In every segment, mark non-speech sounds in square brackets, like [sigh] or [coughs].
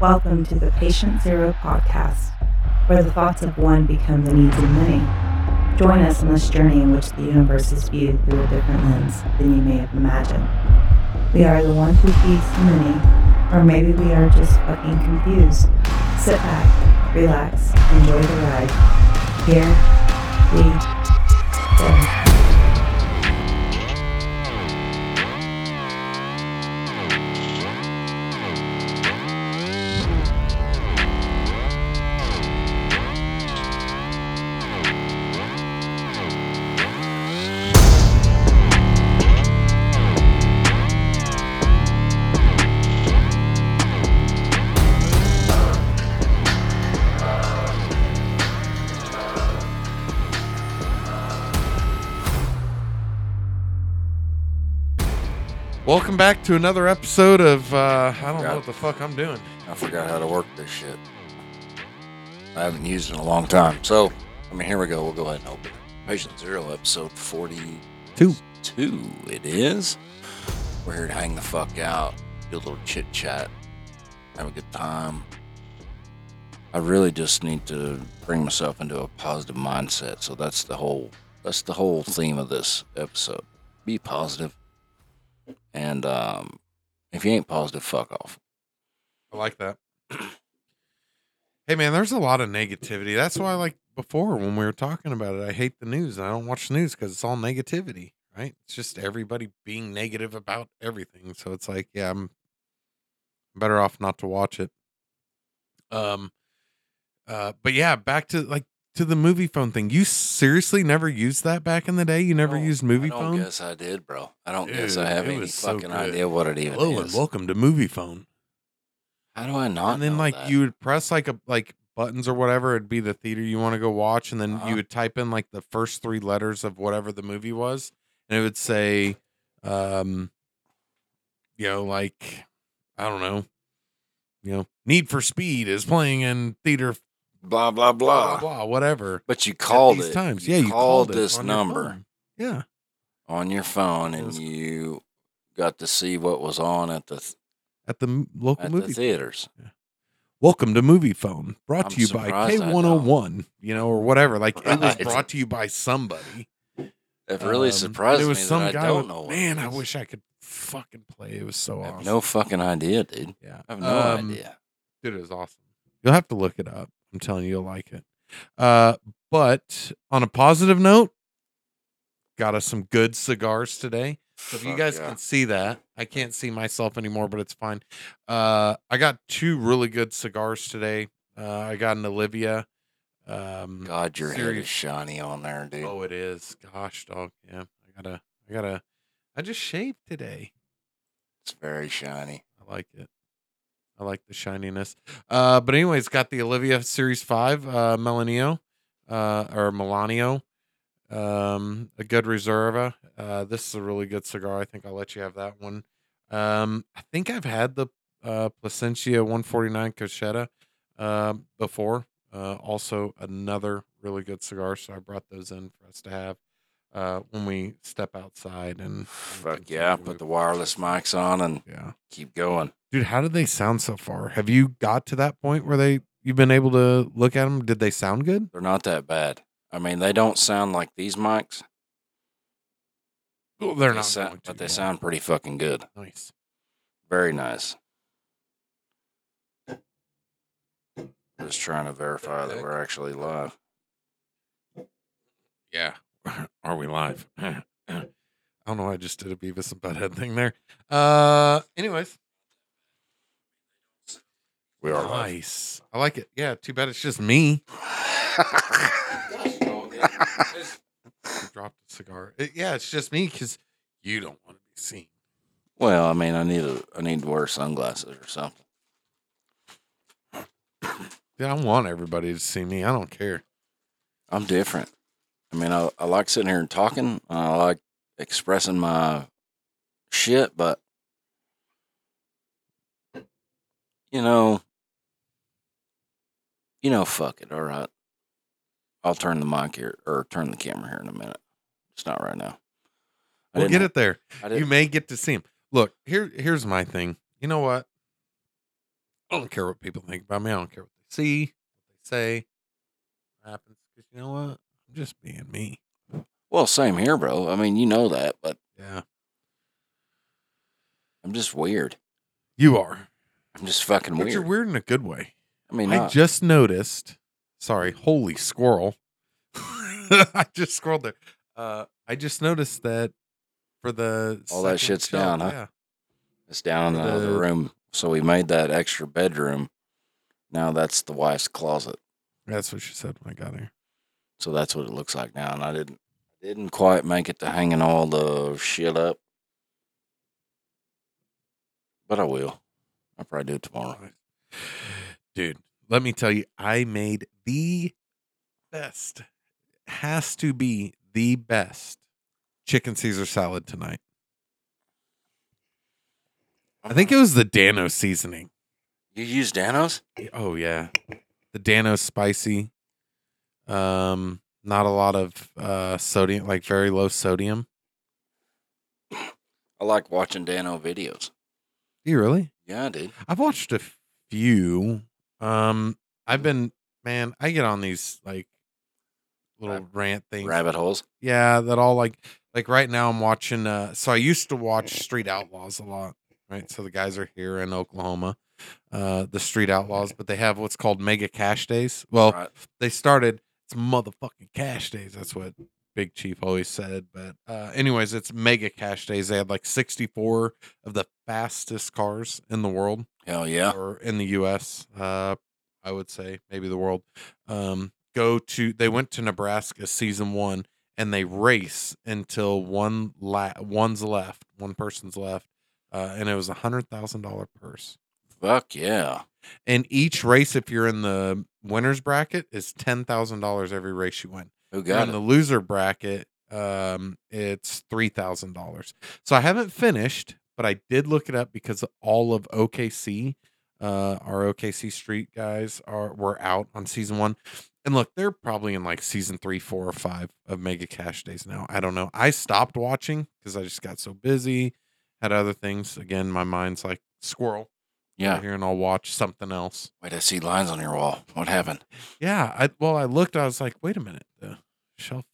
Welcome to the Patient Zero podcast, where the thoughts of one become the needs of many. Join us on this journey in which the universe is viewed through a different lens than you may have imagined. We are the one who feeds the many, or maybe we are just fucking confused. Sit back, relax, enjoy the ride. Here we go. Back to another episode of uh, I don't know what the fuck I'm doing. I forgot how to work this shit. I haven't used it in a long time. So, I mean, here we go. We'll go ahead and open it. Patient Zero, episode 42. Two. It is. We're here to hang the fuck out, do a little chit chat, have a good time. I really just need to bring myself into a positive mindset. So that's the whole that's the whole theme of this episode. Be positive. And um, if you ain't positive, fuck off. I like that. [clears throat] hey man, there's a lot of negativity. That's why, like before when we were talking about it, I hate the news. I don't watch the news because it's all negativity. Right? It's just everybody being negative about everything. So it's like, yeah, I'm better off not to watch it. Um, uh, but yeah, back to like to the Moviefone thing. You seriously never used that back in the day? You never used Moviefone? I don't phone? guess I did, bro. I don't guess Dude, I have it any was so fucking good. idea what it even Hello and is. welcome to Moviefone. How do I not? and then know like that? you would press like a like buttons or whatever it'd be the theater you want to go watch and then Uh-huh. you would type in like the first three letters of whatever the movie was and it would say um you know like i don't know you know need for speed is playing in theater blah blah blah blah. blah, whatever But you called these it. times You yeah you called, called, this number yeah on your phone, and you got to see what was on at the th- at the local at movie the theaters. Welcome to Moviefone, brought I'm to you by surprised I K101, you know, or whatever. Like it was brought to you by somebody. It really Um, surprised It was me some that guy I don't with- know. Man, I wish I could fucking play. It was so I have awesome. no fucking idea, dude. yeah, I have no Um, idea. Dude, it was awesome. You'll have to look it up. I'm telling you, you'll like it. Uh, but on a positive note, got us some good cigars today. So if you guys yeah. can see that, I can't see myself anymore, but it's fine. Uh, I got two really good cigars today. Uh, I got an Oliva. Um, God, your head is shiny on there, dude. Oh, it is. Gosh, dog. Yeah, I gotta, I gotta. I just shaved today. It's very shiny. I like it. I like the shininess. Uh, but anyways, got the Oliva Series Five, uh, Melanio, uh, or Melanio, um, a good Reserva. Uh, this is a really good cigar. I think I'll let you have that one. Um, I think I've had the uh, Plasencia 149 Cosecha uh, before. Uh, also another really good cigar. So I brought those in for us to have uh, when we step outside and, Fuck yeah! Put the wireless mics on and Yeah. keep going. Dude, how did they sound so far? Have you got to that point where they you've been able to look at them? Did they sound good? They're not that bad. I mean, they don't sound like these mics. Well, they're They not, sou- going to, but they yeah. sound pretty fucking good. nice. Very nice. Just trying to verify that we're actually live. Yeah. [laughs] Are we live? [laughs] I don't know. I just did a Beavis and Butthead thing there. Uh, anyways, We are live. nice. I like it. Yeah. Too bad it's just me. [laughs] dropped a cigar. It- yeah, it's just me because you don't want to be seen. well, I mean, I need to I need to wear sunglasses or something. Yeah, I want everybody to see me. I don't care. I'm different. I mean, I, I like sitting here and talking. I like expressing my shit, but you know, you know, fuck it. All right, I'll turn the mic here or turn the camera here in a minute. It's not right now. I We'll get it there. You may get to see him. Look, here here's my thing. You know what? I don't care what people think about me. I don't care what they see, what they say, what happens. Because you know what? Just being me. Well, same here, bro. I mean, you know that, but Yeah. I'm just weird. You are. I'm just fucking But weird. you're weird in a good way. I mean, I not- just noticed. Sorry, holy squirrel! [laughs] I just scrolled there. Uh, I just noticed that for the All that shit's down, huh? Yeah, it's down in the other the- room. So we made that extra bedroom. Now that's the wife's closet. that's what she said when I got here. So that's what it looks like now. And I didn't didn't quite make it to hanging all the shit up. But I will. I'll probably do it tomorrow. Dude, let me tell you, I made the best, has to be the best chicken Caesar salad tonight. I think it uh-huh. was the Dano seasoning. you use Danos? Oh yeah, the Dano spicy. Um, not a lot of uh sodium, like very low sodium. I like watching Dano videos. You really? Yeah, dude. I've watched a few. Um, I've been man, I get on these like little Rab- rant things. Rabbit holes. Yeah, that all like like right now I'm watching uh so I used to watch Street Outlaws a lot, right? So the guys are here in Oklahoma, uh the Street Outlaws, but they have what's called Mega Cash Days. Well, Right. they started it's motherfucking cash days. That's what Big Chief always said. But uh anyways, it's mega cash days. They had like 64 of the fastest cars in the world Hell yeah. or in the US, uh, I would say maybe the world, um, go to they went to Nebraska season one and they race until one la- one's left, one person's left, uh, and it was a hundred thousand dollar purse. Fuck yeah. And each race, if you're in the winners bracket, is ten thousand dollars every race you win. Who You're got in it? the loser bracket, um, it's three thousand dollars. So I haven't finished, but I did look it up because all of OKC, uh, our OKC Street guys are were out on season one. And look, they're probably in like season three, four, or five of Mega Cash Days now. I don't know. I stopped watching because I just got so busy, had other things. Again, my mind's like squirrel. Yeah. Here and I'll watch something else. Wait, I see lines on your wall. What happened? Yeah, I well, I looked. I was like, wait a minute, the shelf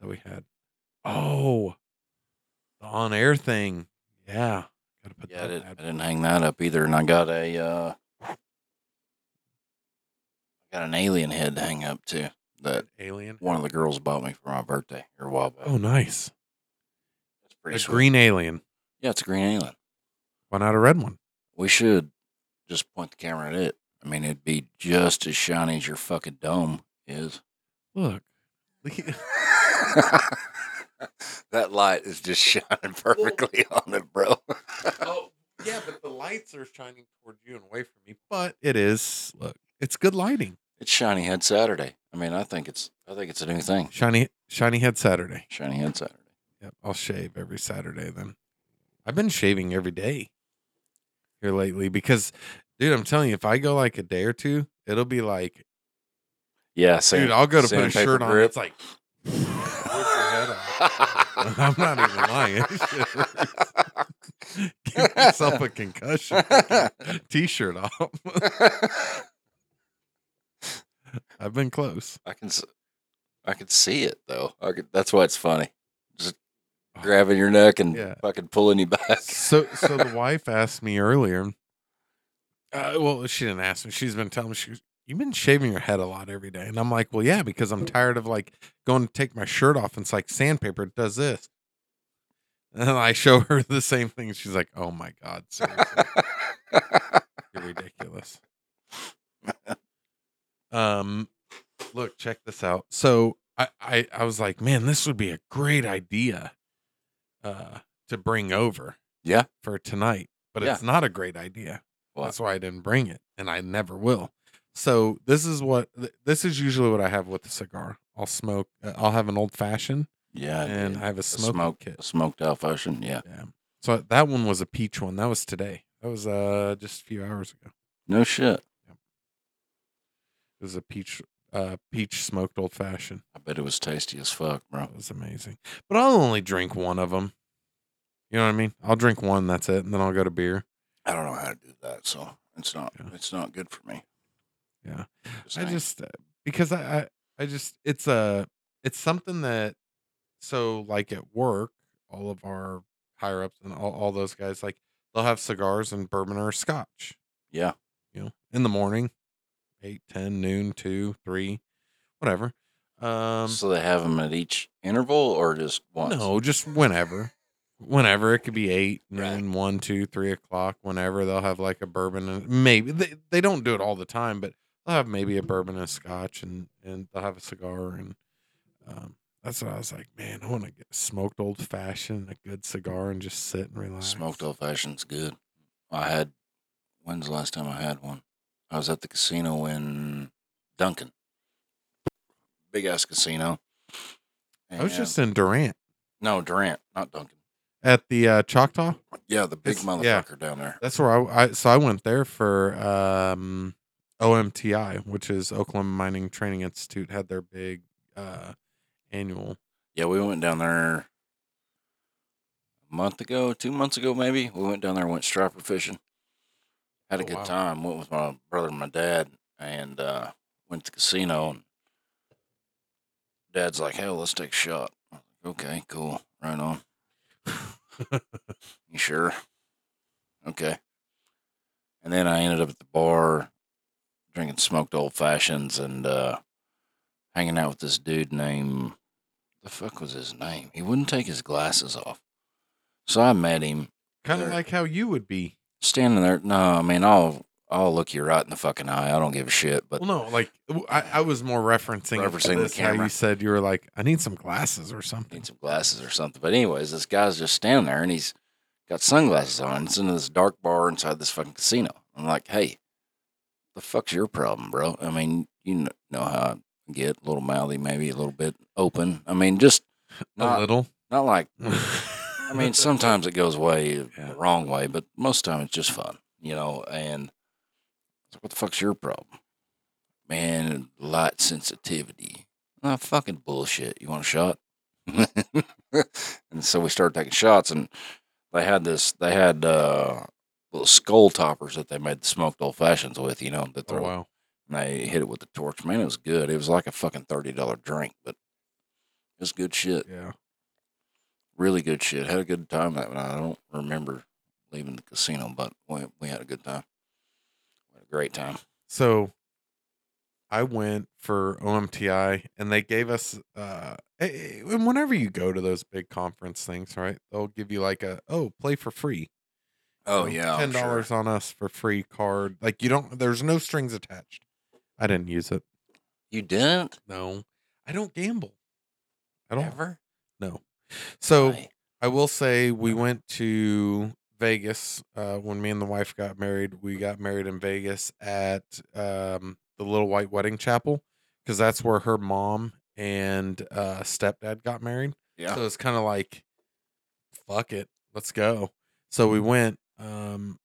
that we had. Oh, the on-air thing. Yeah, gotta put Yeah, I that. didn't, I didn't hang that up either. And I got a, uh, I got an alien head to hang up too. That alien. one of the girls bought me for my birthday or a while back. Oh, nice. It's pretty A sweet. green alien. Yeah, it's a green alien. Why not a red one? We should just point the camera at it. I mean, it'd be just as shiny as your fucking dome is. Look. [laughs] that light is just shining perfectly [laughs] on it, bro. oh, yeah, but the lights are shining towards you and away from me. But it is. Look, it's good lighting. it's Shiny Head Saturday. I mean, I think it's I think it's a new thing. Shiny, shiny head Saturday. Shiny Head Saturday. Yep, I'll shave every Saturday then. I've been shaving every day here lately because, dude, I'm telling you, if I go like a day or two, it'll be like, Yeah, same. dude, I'll go to put a shirt on. grip. It's like, rip your head off. [laughs] I'm not even lying. It shit hurts. Give yourself a concussion. [laughs] T-shirt off. [laughs] I've been close. I can, I can see it though. I could, that's why it's funny. Grabbing your neck and Yeah. fucking pulling you back. So, so the [laughs] wife asked me earlier. Uh, well, she didn't ask me. She's been telling me she you've been shaving your head a lot every day, and I'm like, well, yeah, because I'm tired of like going to take my shirt off, and it's like sandpaper. It does this, and I show [laughs] her the same thing. She's like, oh my god, seriously, [laughs] you're ridiculous. Um, look, check this out. So I, I, I was like, man, this would be a great idea, uh, to bring over yeah. for tonight, but Yeah. it's not a great idea. That's why I didn't bring it, and I never will. So this is what th- this is usually what I have with a cigar. I'll smoke. Uh, I'll have an old fashioned, Yeah. and dude. I have a smoke, kit. a smoked alpha ocean. Yeah. Yeah. So that one was a peach one. That was today. That was uh just a few hours ago. No shit. It was a peach uh peach smoked old fashioned. I bet it was tasty as fuck, bro. It was amazing. But I'll only drink one of them. You know what I mean? I'll drink one. That's it, and then I'll go to beer. I don't know how to do that, so It's not. Yeah. It's not good for me. Yeah. Just I just uh, because I, I I just it's a it's something that so like at work, all of our higher ups and all, all those guys like they'll have cigars and bourbon or scotch, yeah. you know, in the morning, eight, ten, noon, two, three, whatever. Um so they have them at each interval, or just once? no, just whenever. Whenever it could be eight, Right. noon, one, two, three o'clock. Whenever they'll have like a bourbon and maybe they, they don't do it all the time, but they'll have maybe a bourbon and a scotch and and they'll have a cigar and um, that's what I was like, man, I want to get smoked old fashioned, a good cigar, and just sit and relax. Smoked old fashioned's good. I had. When's the last time I had one? I was at the casino in Duncan. Big ass casino. I was just in Durant no Durant, not Duncan. at the uh, Choctaw. Yeah, the big It's- yeah. motherfucker down there. That's where I, I so I went there for um, OMTI, which is Oklahoma Mining Training Institute, had their big uh, annual. Yeah, we went down there a month ago, two months ago, maybe. We went down there, and went striper fishing. Had a Oh, good wow. time. Went with my brother and my dad, and uh, went to the casino. And Dad's like, "Hell, let's take a shot." Like, okay, cool, right on. [laughs] You sure? Okay. And then I ended up at the bar drinking smoked old fashions and uh, hanging out with this dude named the fuck was his name? He wouldn't take his glasses off. So I met him kind of like how you would be. Standing there. No, I mean I'll I'll look you right in the fucking eye. I don't give a shit. But Well, no, like I was more referencing, Referencing the this, how you said you were like, I need some glasses or something. need some glasses or something. But anyways, this guy's just standing there and he's got sunglasses on. It's in this dark bar inside this fucking casino. I'm like, hey, the fuck's your problem, bro? I mean, you know how I get a little mouthy, maybe a little bit open. I mean, just a little. not like. [laughs] I mean, sometimes it goes way Yeah. the wrong way, but most of the time it's just fun, you know. And like, what the fuck's your problem, man? Light sensitivity. Oh, fucking bullshit. You want a shot? [laughs] and so we started taking shots, and they had this. They had uh, little skull toppers that they made the smoked old fashions with, you know, that oh wow. And they hit it with the torch. Man, it was good. It was like a fucking thirty dollar drink, but it was good shit Yeah. Really good shit. Had a good time that night. I don't remember leaving the casino, but we, we had a good time. We had a great time. So I went for OMTI and they gave us uh and whenever you go to those big conference things, right? They'll give you like a oh, play for free. Oh yeah, ten dollars on us for free card. Like you don't there's no strings attached. I didn't use it. You didn't No. I don't gamble. I don't ever. no. So Why? I will say we went to Vegas uh, when me and the wife got married. We got married in Vegas at um, the Little White Wedding Chapel because that's where her mom and uh, stepdad got married. yeah, So it's kind of like, fuck it, let's go. So we went. Um,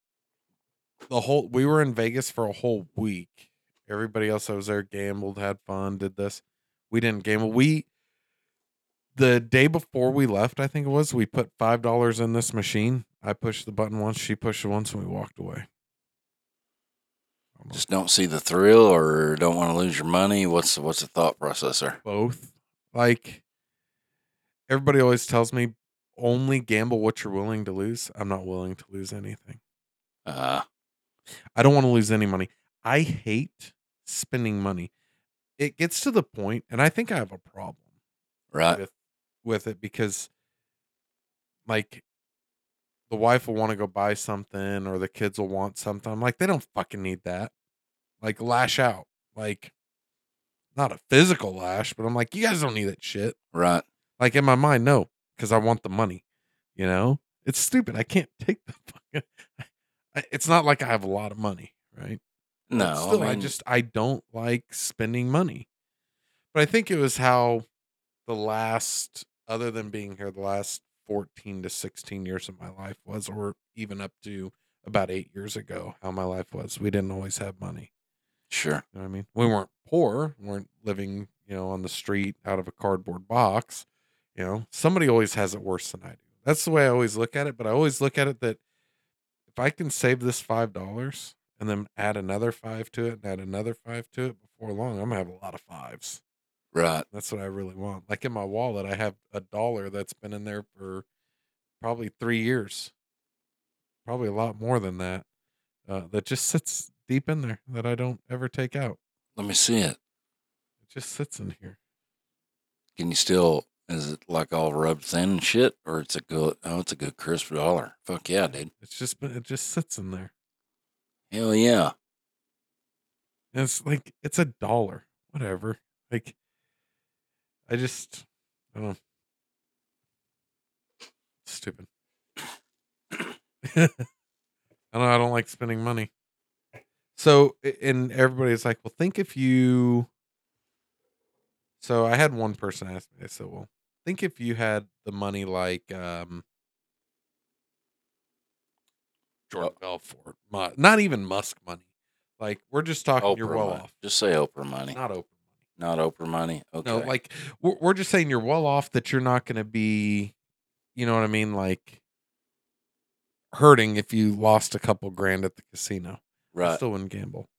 the whole we were in Vegas for a whole week. Everybody else that was there gambled, had fun, did this. We didn't gamble. We the day before we left, I think it was, we put five dollars in this machine. I pushed the button once, she pushed it once, and we walked away. Just don't see the thrill or don't want to lose your money. What's what's the thought processor? both. Like everybody always tells me, only gamble what you're willing to lose. I'm not willing to lose anything. Uh, I don't want to lose any money. I hate spending money. It gets to the point, and I think I have a problem right. with with it because, like, the wife will want to go buy something, or the kids will want something. I'm like, they don't fucking need that. Like, lash out. Like, not a physical lash, but I'm like, you guys don't need that shit. Right. Like in my mind, no, because I want the money. You know, it's stupid. I can't [laughs] take the fucking. It's not like I have a lot of money, right? No, still, I, I, just I don't like spending money. But I think it was how the last, other than being here, the last fourteen to sixteen years of my life was, or even up to about eight years ago, how my life was. We didn't always have money. sure. You know what I mean? We weren't poor, weren't living, you know, on the street out of a cardboard box. You know, somebody always has it worse than I do. That's the way I always look at it. But I always look at it that if I can save this five dollars and then add another five to it and add another five to it before long i'm gonna have a lot of fives Right. that's what i really want like in my wallet i have a dollar that's been in there for probably three years probably a lot more than that uh, that just sits deep in there that i don't ever take out Let me see it. it just sits in here Can you still? Is it like all rubbed thin and shit, or it's a good? Oh, it's a good crisp dollar. Fuck yeah, dude. it's just been it just sits in there Hell yeah. And it's like it's a dollar, whatever. Like, I just, I don't know. Stupid. I don't know. I don't like spending money. So, and everybody's like, well, think if you. So I had one person ask me, I said, well, think if you had the money like um Jordan Belfort, Mu- not even Musk money. Like we're just talking, Oprah you're well money. off, Just say Oprah money, not Oprah not Oprah money. Okay. No, like we're, we're just saying you're well off that you're not going to be, you know what I mean, like hurting if you lost a couple grand at the casino. I right. still wouldn't gamble.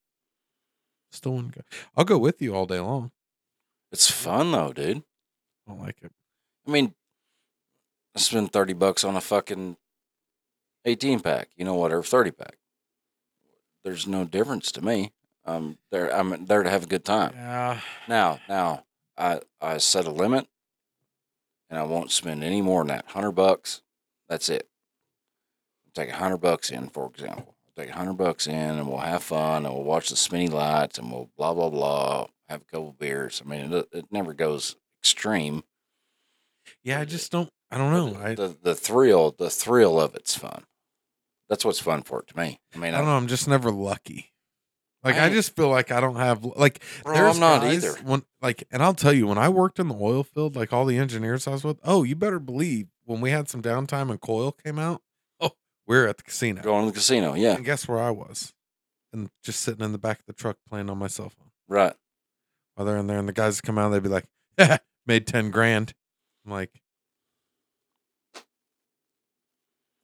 Still wouldn't go. I'll go with you all day long. It's fun though, dude. I don't like it. I mean, I spend thirty bucks on a fucking eighteen pack. You know, whatever, thirty pack. There's no difference to me. Um, I'm there. I'm there to have a good time. Yeah. Now, now, I I set a limit, and I won't spend any more than that. Hundred bucks. That's it. Take a hundred bucks in, for example. Take a hundred bucks in, and we'll have fun, and we'll watch the spinny lights, and we'll blah blah blah. Have a couple beers. I mean, it, it never goes extreme. Yeah, I just don't. I don't know. I, the the thrill, the thrill of it's fun. That's what's fun for it to me. I mean, I don't know. I'm just never lucky. Like I I, just feel like I don't have like Bro, there's I'm not either. When like, and I'll tell you, when I worked in the oil field, like all the engineers I was with, oh, you better believe when we had some downtime and coil came out, oh, we're at the casino. Going to the casino, yeah, And guess where I was? And just sitting in the back of the truck playing on my cell phone right. while they're in there, and the guys come out, they'd be like, "Yeah, made ten grand." I'm like,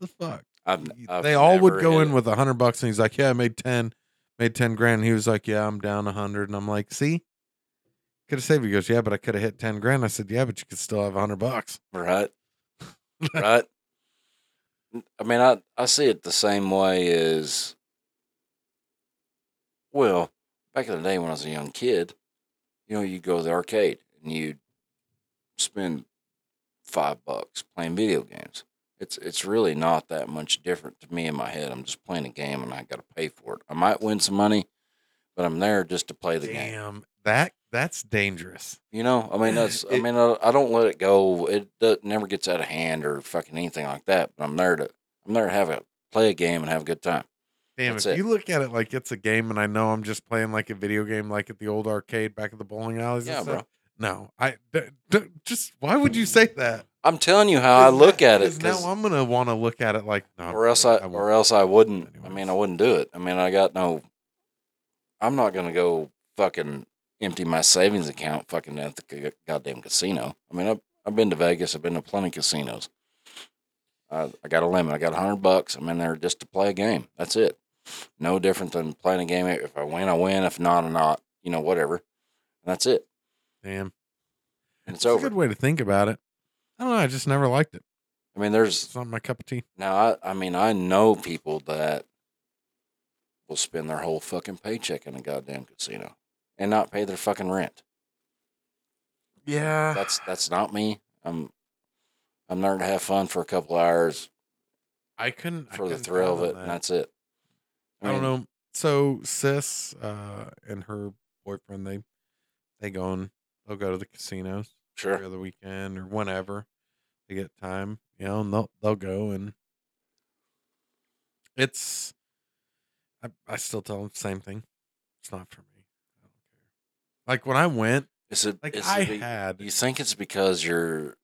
the fuck. I've, I've they all would go hit in with a hundred bucks, and he's like, "Yeah, I made ten, made ten grand." And he was like, "Yeah, I'm down a hundred," and I'm like, "See, could have saved." He goes, "Yeah, but I could have hit ten grand." I said, "Yeah, but you could still have a hundred bucks." right, [laughs] right. I mean, I I see it the same way as well. Back in the day when I was a young kid, you know, you go to the arcade and you'd spend five bucks playing video games. It's it's really not that much different to me in my head. I'm just playing a game and I got to pay for it. I might win some money, but I'm there just to play the game. Damn, that that's dangerous. You know, I mean, that's. I mean, I, I don't let it go. It does, never gets out of hand or fucking anything like that. But I'm there to. I'm there to have a play a game and have a good time. Damn, That's if it. you look at it like it's a game, and I know I'm just playing like a video game, like at the old arcade back at the bowling alleys. Yeah, and bro. No, I d- d- just why would you say that? I'm telling you how I look at it. now 'cause- I'm gonna want to look at it like no, or else I, won't. or else I wouldn't. I Anyways. mean, I wouldn't do it. I mean, I got no. I'm not gonna go fucking empty my savings account fucking at the goddamn casino. I mean, I've, I've been to Vegas. I've been to plenty of casinos. I, I got a limit. I got a hundred bucks. I'm in there just to play a game. That's it. No different than playing a game. If I win, I win. If not, I'm not. You know, whatever. That's it. Damn, And it's it's a over. good way to think about it. I don't know. I just never liked it. I mean, there's It's not my cup of tea. Now, I, I mean, I know people that will spend their whole fucking paycheck in a goddamn casino and not pay their fucking rent. Yeah, That's that's not me. I'm I'm there to have fun for a couple hours I couldn't I for the couldn't thrill of it, that. and that's it. I don't know. So sis uh, and her boyfriend they they go and they'll go to the casinos every Sure. other weekend or whenever they get time, you know, and they'll they'll go and it's I, I still tell them the same thing. It's not for me. I don't care. Like when I went, Is it? like is I it had you think it's because you're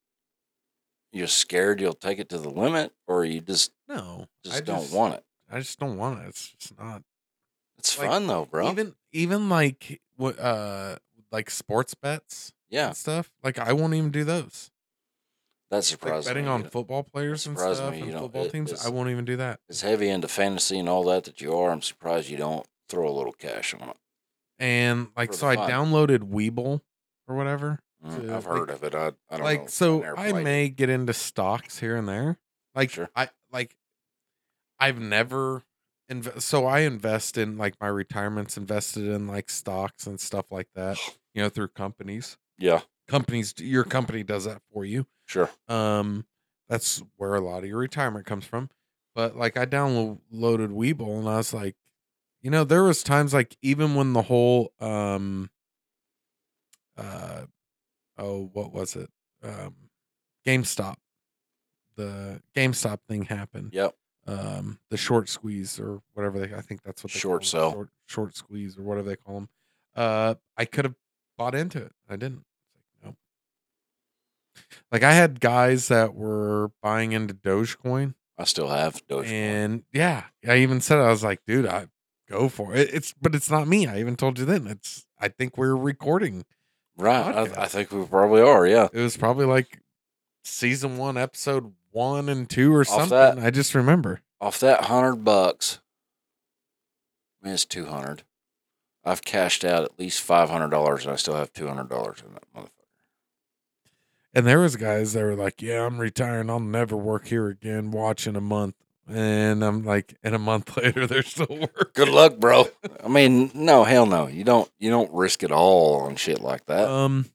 you're scared you'll take it to the limit, or you just no, just I don't want it? I just don't want it. It's just not It's like, fun though, bro. even even like what uh like sports bets yeah, stuff. Like I won't even do those. that Like surprises betting me. on football players and stuff me you and don't- football teams, I won't even do that. as heavy into fantasy and all that that you are, I'm surprised you don't throw a little cash on it. and like so I fun. downloaded Webull or whatever. Mm, To, I've like- heard of it. I, I don't know. like so never I played it. may get into stocks here and there. Like Sure. I like I've never inv- so I invest in like my retirement's invested in like stocks and stuff like that, [sighs] you know, through companies. Yeah, Companies your company does that for you. sure. Um that's where a lot of your retirement comes from. But like I downloaded Webull and I was like, you know, there was times like even when the whole um uh oh what was it? Um GameStop. The GameStop thing happened. Yep. Um the short squeeze or whatever they I think that's what they Short call sell. Short, short squeeze or whatever they call them. Uh I could have bought into it. I didn't. Like, no. Like I had guys that were buying into Dogecoin I still have Dogecoin. and yeah, I even said I was like, dude, I go for it. It's but it's not me. I even told you then. It's I think we're recording. right. I, I think we probably are. Yeah. It was probably like season one, episode one and two or Off something. that- I just remember. Off that hundred bucks, I mean, it's two hundred. I've cashed out at least five hundred dollars, and I still have two hundred dollars in that motherfucker. And there was guys that were like, "Yeah, I'm retiring. I'll never work here again. Watch in a month." And I'm like, and a month [laughs] later, they're still working. Good luck, bro. I mean, no, hell no. You don't. You don't risk it all on shit like that. Um,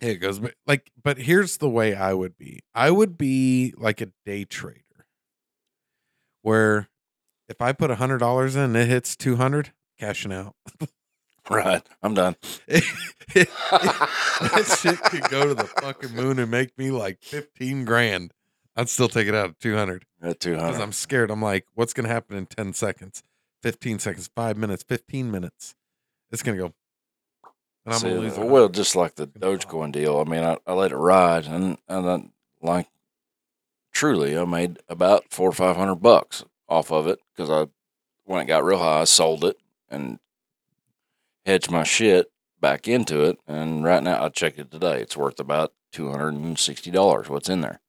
it goes. But like, but here's the way I would be. I would be like a day trader, where if I put a hundred dollars in, it hits two hundred, cashing out. right. I'm done. [laughs] that shit could go to the fucking moon and make me like fifteen grand. I'd still take it out at two hundred At two because. I'm scared. I'm like, what's gonna happen in ten seconds, fifteen seconds, five minutes, fifteen minutes? It's gonna go, and I'm See, gonna lose. it. well, just like the Dogecoin deal. I mean, I, I let it ride, and and I, like truly, I made about four or five hundred bucks off of it because I when it got real high, I sold it and hedge my shit back into it. And right now, I checked it today; it's worth about two hundred and sixty dollars. What's in there?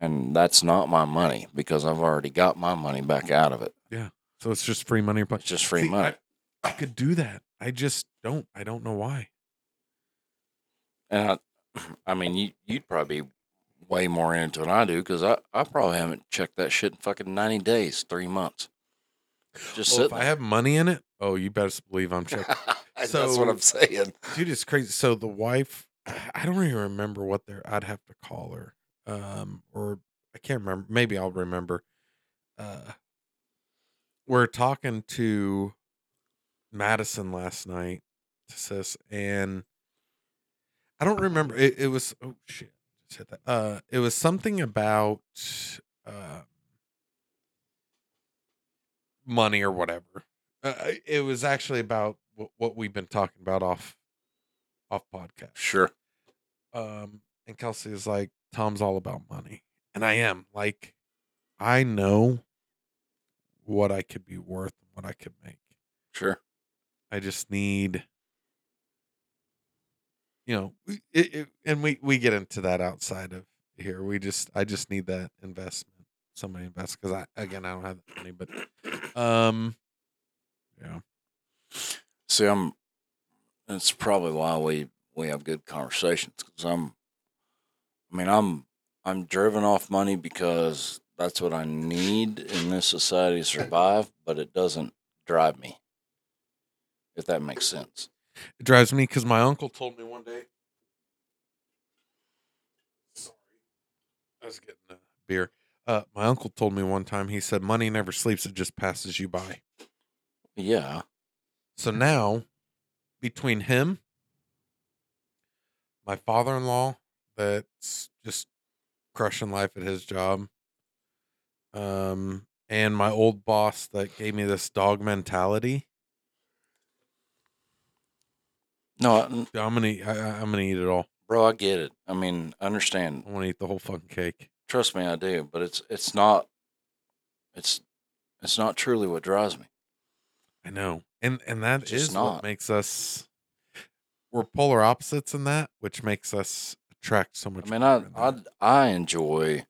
And that's not my money because I've already got my money back out of it. Yeah. So it's just free money. It's just free See, money. I, I could do that. I just don't. I don't know why. And I, [clears throat] I mean, you you'd probably be way more into it than I do because I, I probably haven't checked that shit in fucking ninety days, three months. Just sit if I have money in it, oh, you best believe I'm checking. [laughs] That's what I'm saying. Dude, it's crazy. So the wife, [sighs] I don't even remember what they're. I'd have to call her, um, or I can't remember. Maybe I'll remember. Uh, we're talking to Madison last night, sis, and I don't remember. It, it was oh shit, just hit that. Uh, it was something about uh, money or whatever. Uh, it was actually about what, what we've been talking about off off podcast. Sure. Um, and Kelsey is like, Tom's all about money, and I am like, I know what I could be worth and what I could make. Sure. I just need, you know, it, it, and we we get into that outside of here. We just, I just need that investment. Somebody invest because I again I don't have the money, but um, yeah, See, I'm. That's probably why we we have good conversations because I'm. I mean, I'm I'm driven off money because that's what I need in this society to survive, but it doesn't drive me. If that makes sense. it drives me because my uncle told me one day. Sorry, I was getting a beer. Uh, my uncle told me one time. He said, "Money never sleeps; it just passes you by." Yeah. So now, between him, my father in law, that's just crushing life at his job, um, and my old boss that gave me this dog mentality, No, I- I'm gonna, eat- I, I'm gonna eat it all. bro, I get it. I mean, I understand. I want to eat the whole fucking cake. Trust me, I do. But it's it's not. It's it's not truly what drives me. I know, and and that Just is not. what makes us. We're polar opposites in that, which makes us attract so much. I mean, I I. I enjoy.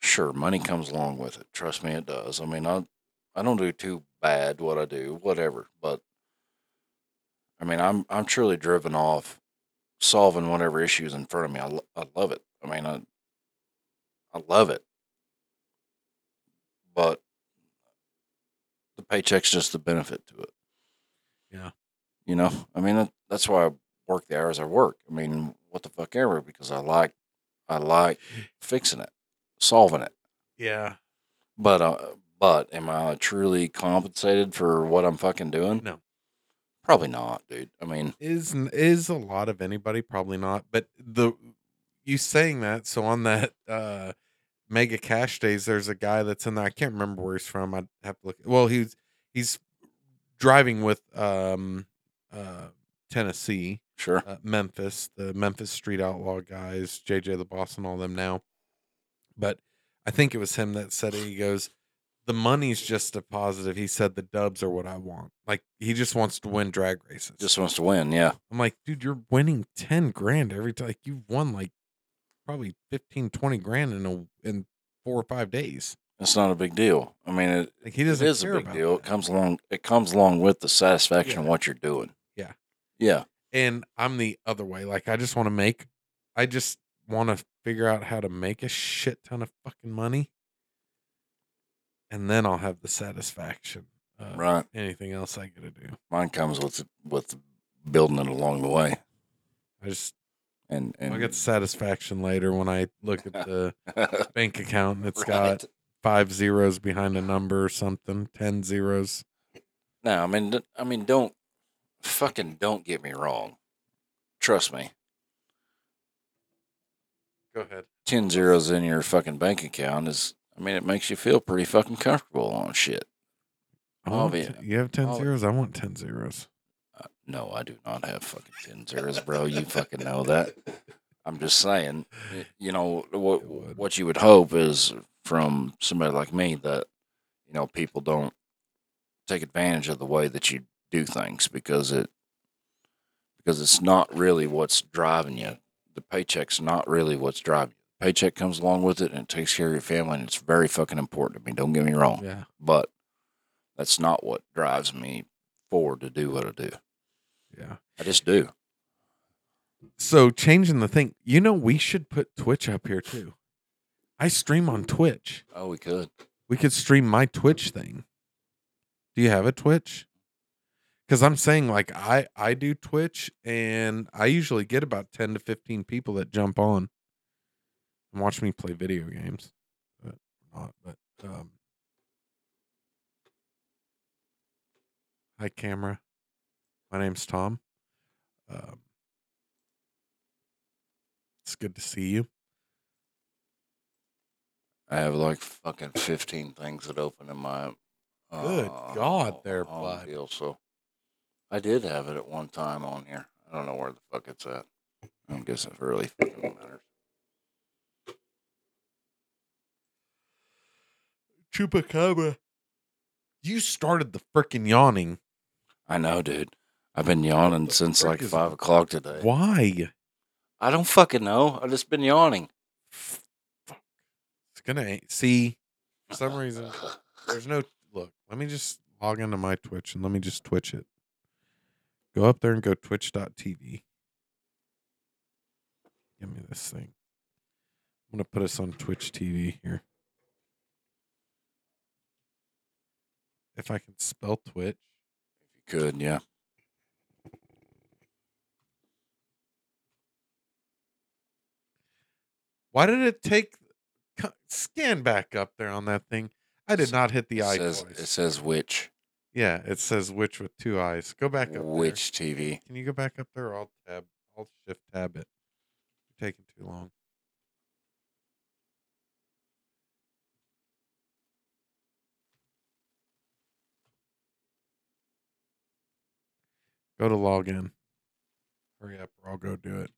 Sure, money comes along with it. Trust me, it does. I mean, I I don't do too bad what I do, whatever. But I mean, I'm I'm truly driven off solving whatever issues in front of me. I, lo- I love it. I mean, I I love it. But paycheck's just the benefit to it. Yeah. You know, I mean, that, that's why I work the hours I work. I mean, what the fuck ever, because I like, I like fixing it, solving it. Yeah. But, uh, but am I truly compensated for what I'm fucking doing? No. Probably not, dude. I mean, Is is a lot of anybody probably not, but the you saying that so on that uh mega cash days there's a guy that's in there I can't remember where he's from. I'd have to look. Well, he's he's driving with um uh Tennessee sure. uh, Memphis, the Memphis Street Outlaw guys, JJ Da Boss, and all them now. But I think it was him that said it. He goes, "The money's just a positive." He said, "The dubs are what I want." Like he just wants to win drag races. Just wants to win. Yeah. I'm like, dude, you're winning ten grand every time. Like you've won like probably 15, 20 grand in a in four or five days. It's not a big deal. I mean, it, Like he doesn't. is a big deal. It comes along. It comes along with the satisfaction of what you're doing. Yeah. Yeah. and I'm the other way. Like I just want to make, I just want to figure out how to make a shit ton of fucking money, and then I'll have the satisfaction. Of Right. Anything else I got to do? Mine comes with with building it along the way, I just and and I get satisfaction later when I look at the [laughs] bank account and it's Right. got five zeros behind a number or something, ten zeros. No, I mean, I mean, don't fucking don't get me wrong. Trust me, Go ahead. ten zeros in your fucking bank account is. I mean, it makes you feel pretty fucking comfortable on shit. I want Obvi- t- you have ten zeros. I want ten zeros. Uh, no, I do not have fucking ten zeros, bro. You fucking know that. I'm just saying, you know what what you would hope is from somebody like me that you know people don't take advantage of the way that you do things because it because it's not really what's driving you. The paycheck's not really what's driving you. Paycheck comes along with it and it takes care of your family and it's very fucking important to me. Don't get me wrong, Yeah. but that's not what drives me forward to do what I do. Yeah. I just do. So changing the thing, you know, we should put Twitch up here too. I stream on Twitch. Oh, we could. We could stream my Twitch thing. Do you have a Twitch? Because I'm saying like I I do Twitch and I usually get about ten to fifteen people that jump on and watch me play video games. But not, but um. Hi, camera. My name's Tom. Um, it's good to see you. I have like fucking 15 things that open in my. Good uh, God there, bud. Deal, so I did have it at one time on here. I don't know where the fuck it's at. I don't guess it really fucking matters. Chupacabra. You started the freaking yawning. I know, dude. I've been yawning since like is- five o'clock today. Why? I don't fucking know. I've just been yawning. It's gonna see. For some reason, [laughs] there's no look. Let me just log into my Twitch and let me just Twitch it. Go up there and go twitch.tv. Give me this thing. I'm gonna put us on Twitch TV here. If I can spell Twitch. If you could, yeah. Why did it take scan back up there on that thing? I did not hit the It eye says, it says which. Yeah, it says which with two eyes. Go back up. there. Which TV. Can you go back up there? I'll tab. I'll shift tab it. You're taking too long. Go to login. Hurry up, or I'll go do it.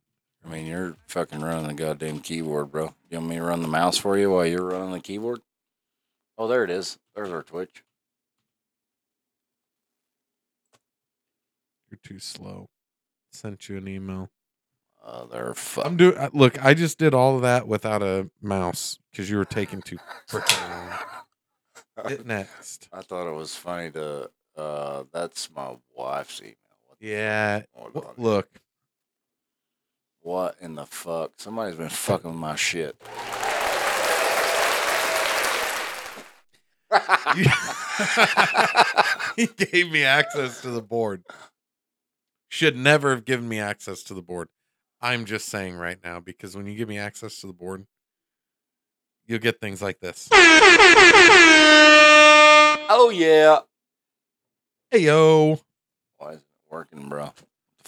I mean, you're fucking running the goddamn keyboard, bro. You want me to run the mouse for you while you're running the keyboard? Oh, there it is. There's our Twitch. You're too slow. Sent you an email. Uh, they're fuck. I'm doing. Look, I just did all of that without a mouse because you were taking too freaking long. [laughs] It next. I thought it was funny to. Uh, that's my wife's email. Yeah. Look. What in the fuck? Somebody's been fucking with my shit. [laughs] he gave me access to the board. Should never have given me access to the board. I'm just saying right now because when you give me access to the board, you'll get things like this. Oh yeah. Hey yo. Why isn't it working, bro?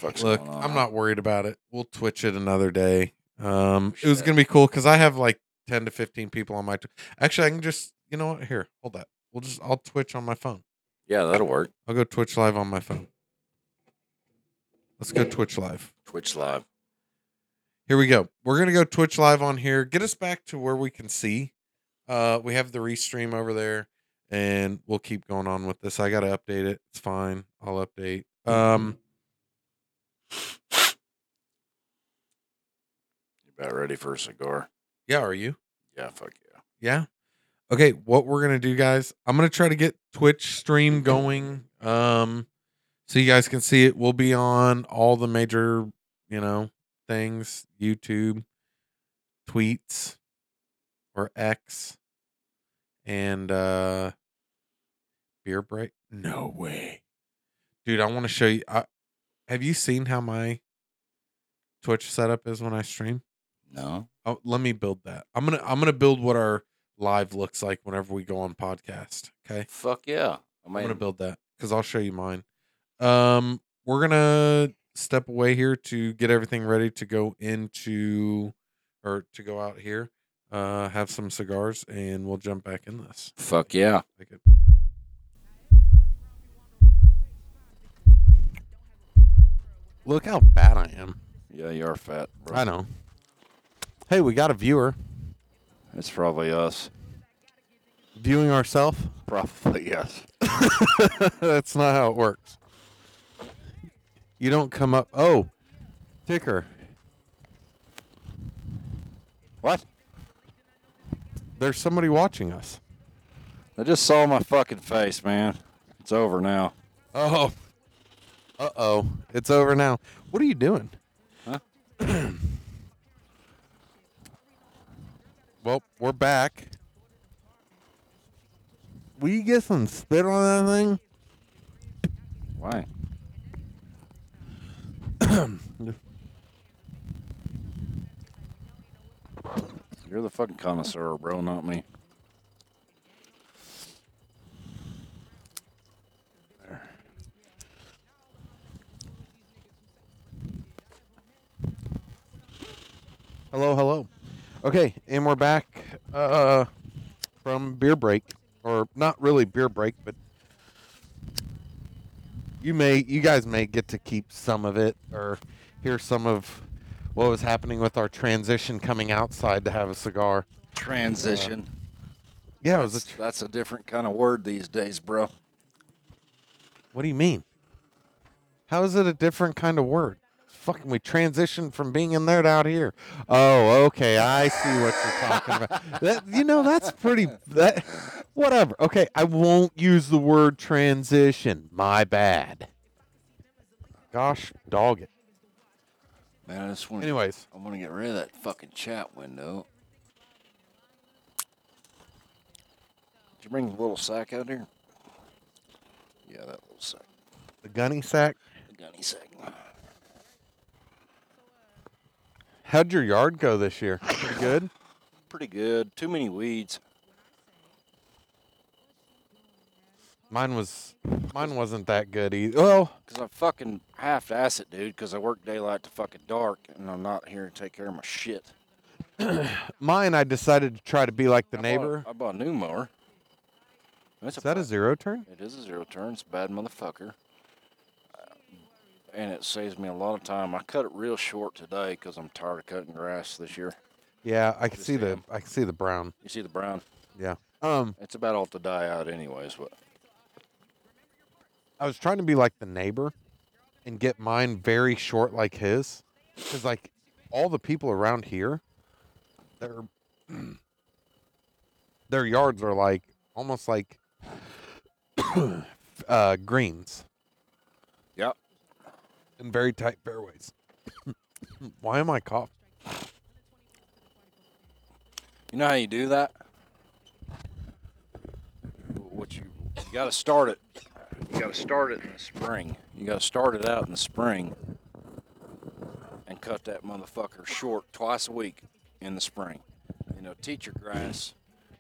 Fuck's Look, going on? I'm not worried about it. We'll twitch it another day. Um, it was gonna be cool because I have like 10 to 15 people on my. Tw- Actually, I can just you know what? Here, hold that. We'll just I'll Twitch on my phone. Yeah, that'll work. I'll go Twitch live on my phone. Let's go Twitch live. Twitch live. Here we go. We're gonna go Twitch live on here. Get us back to where we can see. Uh, we have the restream over there, and we'll keep going on with this. I gotta update it. It's fine. I'll update. Um, You about ready for a cigar? yeah. Are you? Yeah, fuck yeah. Yeah. Okay, what we're gonna do, guys? I'm gonna try to get Twitch stream going, um, so you guys can see it. We'll be on all the major, you know, things: YouTube, tweets, or X, and uh, beer break. No way, dude! I want to show you. I, have you seen how my Twitch setup is when I stream? No. Oh, let me build that. I'm gonna I'm gonna build what our live looks like whenever we go on podcast. Okay, Fuck yeah. I I'm gonna build that because I'll show you mine. Um, we're gonna step away here to get everything ready to go into or to go out here. Uh, have some cigars and we'll jump back in this. fuck yeah. Like it. Look how fat I am. Yeah, you are fat, bro. I know. Hey, we got a viewer It's probably us. viewing ourselves. Probably yes. [laughs] [laughs] That's not how it works. You don't come up. Oh, ticker. What? There's somebody watching us. I just saw my fucking face, man. It's over now. Oh. Uh oh. It's over now. What are you doing? Huh? [clears throat] well, we're back. Will you get some spit on that thing? Why? [clears throat] You're the fucking connoisseur, bro, not me. There. Hello, hello. Okay, and we're back uh, from beer break, or not really beer break, but you may, you guys may get to keep some of it, or hear some of what was happening with our transition coming outside to have a cigar. Transition. Yeah, it was. A tr- that's a different kind of word these days, bro. what do you mean? How is it a different kind of word? Fucking, we transitioned from being in there to out here. Oh, okay, I see what you're talking about. [laughs] That, you know, that's pretty. That whatever. Okay, I won't use the word transition. My bad. Gosh, dog it. Man, I just want Anyways, I want to get rid of that fucking chat window. Did you bring the little sack out here? Yeah, that little sack. the gunny sack. The gunny sack. How'd your yard go this year? Pretty good. [coughs] Pretty good. Too many weeds. Mine was. Mine wasn't that good either. Well, Because I fucking half-ass it, dude, because I work daylight to fucking dark, and I'm not here to take care of my shit. [coughs] mine. I decided to try to be like the I bought- neighbor. I bought a new mower. That's Is that a zero turn? It is a zero turn. It's a bad motherfucker. And it saves me a lot of time. I cut it real short today because I'm tired of cutting grass this year. Yeah, I can Just see the. I can see the brown. You see the brown? Yeah. Um, It's about all to die out, anyways. But I was trying to be like the neighbor, and get mine very short like his, because like all the people around here, their [clears throat] their yards are like almost like [clears throat] uh, greens. Very tight fairways. [coughs] Why am I coughing? You know how you do that? What you you got to start it. You got to start it in the spring. You got to start it out in the spring and cut that motherfucker short twice a week in the spring. You know, teach your grass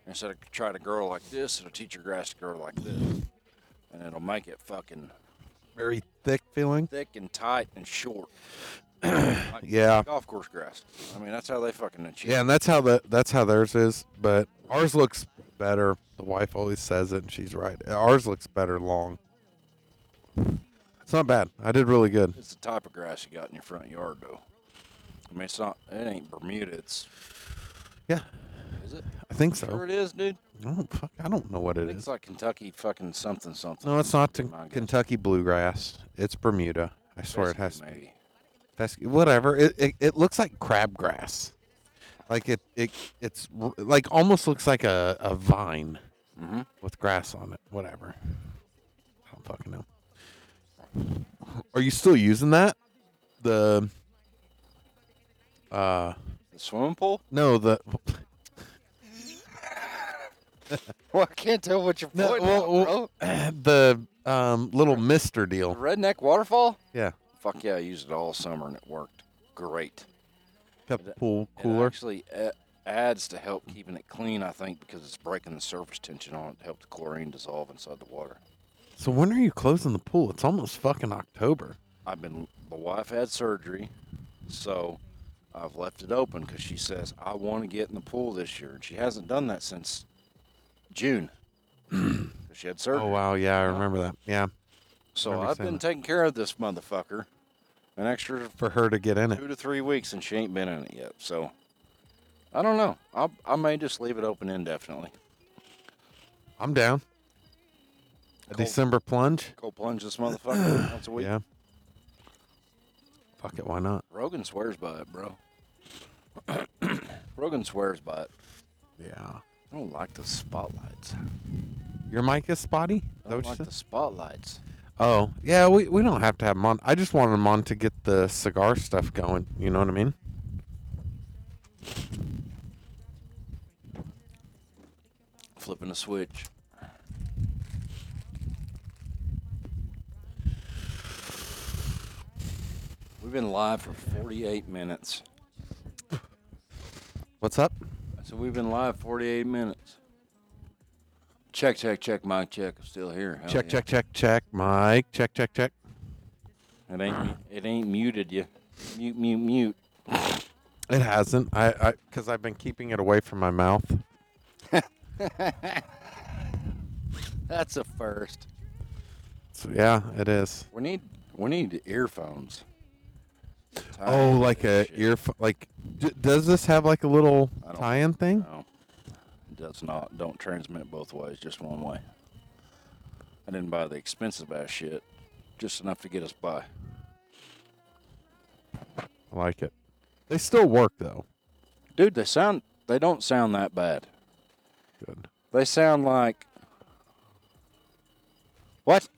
instead of try to grow like this. It'll teach your grass to grow like this, and it'll make it fucking Very thick feeling. thick and tight and short. [clears throat] Like Yeah. golf course grass. I mean, that's how they fucking achieve. Yeah, and that's how the that's how theirs is. But ours looks better. The wife always says it, and she's right. Ours looks better long. It's not bad. I did really good. It's the type of grass you got in your front yard, though. I mean, it's not. It ain't Bermuda. It's. Yeah, Is it? I think Sure, so. it is, dude. Oh fuck, I don't know what I it is. it's like Kentucky fucking something something. No, it's not t-. Kentucky bluegrass. It's Bermuda. I swear it has. To be. maybe. Whatever. It, it it looks like crabgrass. Like it it it's r- like almost looks like a, a vine Mhm. with grass on it. Whatever. I don't fucking know. Are you still using that? The uh The swimming pool? no the [laughs] Well, I can't tell what you're no, pointing well, at, bro. [clears throat] the um little mister deal. Redneck waterfall? Yeah. Fuck yeah, I used it all summer and it worked great. The It- pool It cooler. actually adds to help keeping it clean, I think, because it's breaking the surface tension on it to help the chlorine dissolve inside the water. So when are you closing the pool? It's almost fucking October. I've been the wife had surgery, so I've left it open because she says I want to get in the pool this year, and she hasn't done that since June. [clears throat] she had surgery. Oh wow, yeah, I remember that. Yeah. so I've been taking care of this motherfucker an extra For her to get in it. two to three weeks, and she ain't been in it yet. So I don't know. I I may just leave it open indefinitely. I'm down. A Cold. December plunge? Cold plunge this motherfucker [clears throat] once a week. Yeah. Fuck it, why not? Rogan swears by it, bro. [clears throat] Rogan swears by it. Yeah. I don't like the spotlights. Your mic is spotty? Is I don't like the spotlights. Oh, yeah, we, we don't have to have them on. I just wanted them on to get the cigar stuff going. You know what I mean? Flipping a switch. We've been live for 48 minutes. What's up? So we've been live 48 minutes. Check, check, check, mic check. I'm still here. Hell check, yeah. check, check, check. Mic, check, check, check. It ain't it ain't muted you. Mute, mute, mute. It hasn't. I, I, because I've been keeping it away from my mouth. [laughs] That's a first. So, yeah, it is. We need we need earphones. Oh, like a Shit. ear, like, d- does this have like a little I don't- tie-in thing? No, it does not. Don't transmit both ways, just one way. I didn't buy the expensive ass shit, just enough to get us by. I like it. They still work though. Dude, they sound they don't sound that bad. Good. They sound like what?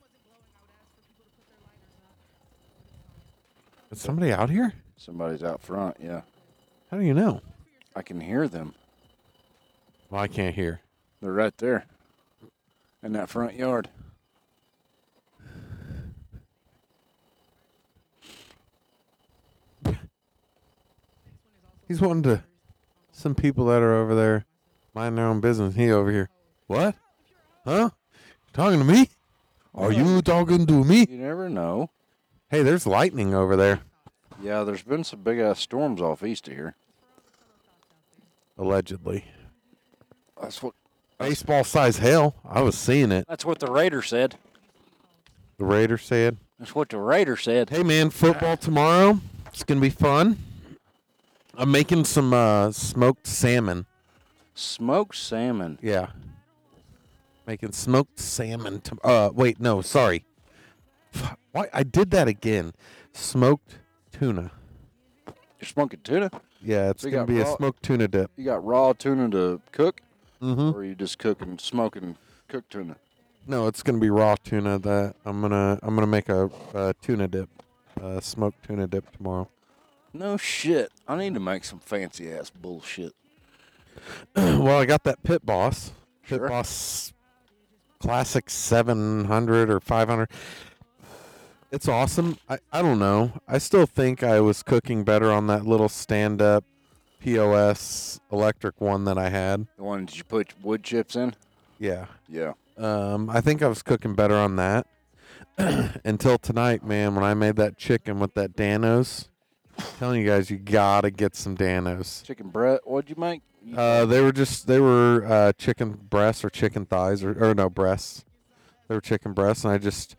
Is somebody out here? Somebody's out front. Yeah, How do you know? I can hear them. Well, I can't hear. They're right there in that front yard. He's wanting to. Some people that are over there mind their own business. He over here. What? Huh? Talking to me? Are you talking to me? You never know. Hey, there's lightning over there. Yeah, there's been some big ass storms off east of here. Allegedly. That's what Baseball size hail. I was seeing it. that's what the Raider said. The Raider said. That's what the Raider said. Hey man, football tomorrow. It's gonna be fun. I'm making some uh, smoked salmon. Smoked salmon. Yeah. Making smoked salmon. To, uh, wait, no, sorry. Why I did that again? Smoked tuna. You're smoking tuna? Yeah, it's So you gonna got be a smoked tuna dip. You got raw tuna to cook, Mm-hmm. or you just cooking, smoking, cooked tuna? No, it's gonna be raw tuna. That I'm gonna I'm gonna make a, uh tuna dip, uh, smoked tuna dip tomorrow. No shit. I need to make some fancy ass bullshit. [clears throat] well, I got that Pit Boss, Pit Sure. Boss Classic 700 or 500. It's awesome. I, I don't know. I still think I was cooking better on that little stand up POS electric one that I had. The one did you put wood chips in? Yeah. Yeah. Um, I think I was cooking better on that [clears throat] until tonight, man. When I made that chicken with that Dan-O's, telling you guys, you gotta get some Dan-O's. Chicken bread. What'd you make? You- Uh, they were just they were uh, chicken breasts or chicken thighs or, or no breasts. They were chicken breasts, and I just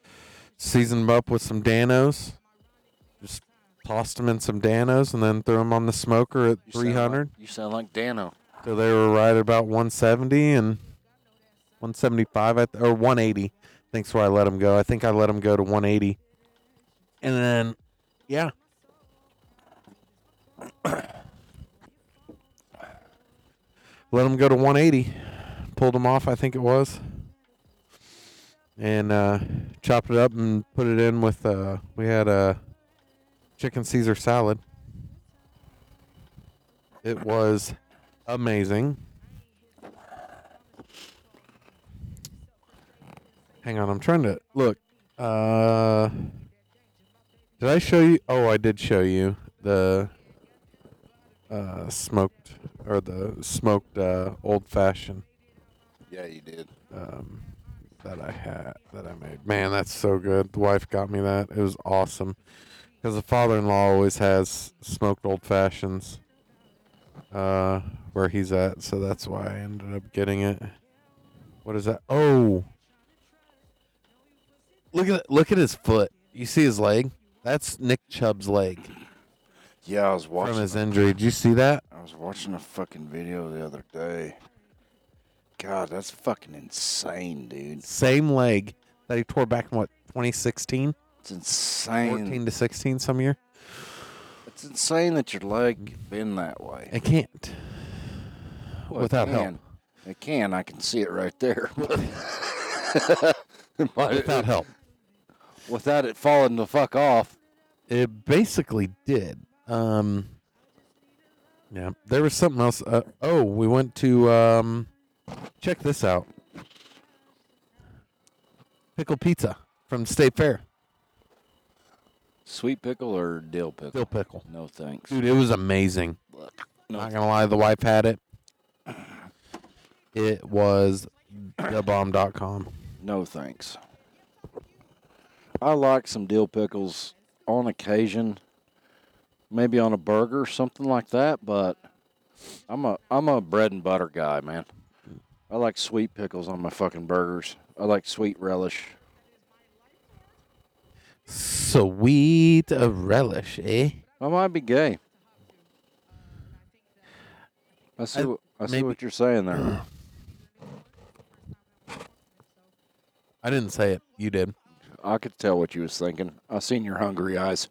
seasoned them up with some Dan-O's. Just tossed them in some Dan-O's, and then threw them on the smoker at you sound three hundred. Like, you sound like Dan-O. So they were right at about 170 and 175 I th- or 180. Thanks where I let them go. I think I let them go to 180. And then, yeah. [coughs] let them go to 180. Pulled them off, I think it was. And uh, chopped it up and put it in with, uh, we had a chicken Caesar salad. It was amazing. Hang on, I'm trying to look. Uh, did I show you? Oh, I did show you the uh, smoked or the smoked uh, old fashioned Yeah, you did. um, that I had that I made. Man, that's so good. The wife got me that. It was awesome because the father-in-law always has smoked old fashions uh, where he's at, so that's why I ended up getting it. What is that? Oh, look at look at his foot. You see his leg? That's Nick Chubb's leg Yeah, I was watching. from his injury. Did you see that? I was watching a fucking video the other day. God, that's fucking insane, dude. Same leg that he tore back in what 2016, It's insane. 14 to 16, some year. It's insane that your leg bend that way. It can't. Well, it without help. can. It can. I can see it right there. [laughs] But Without [laughs] help. without it falling the fuck off. It basically did. Um, yeah, there was something else. Uh, oh, we went to um, check this out. Pickle pizza from State Fair. Sweet pickle or dill pickle? Dill pickle, No thanks. dude. It was amazing. No, Not gonna lie, the wife had it. It was thebomb.com. no thanks. I like some dill pickles on occasion, maybe on a burger, or something like that. But I'm a I'm a bread and butter guy, man. I like sweet pickles on my fucking burgers. I like sweet relish. Sweet relish, eh? I might be gay. I see. I- what, I see what you're saying there. I didn't say it. You did. I could tell what you was thinking. I seen your hungry eyes.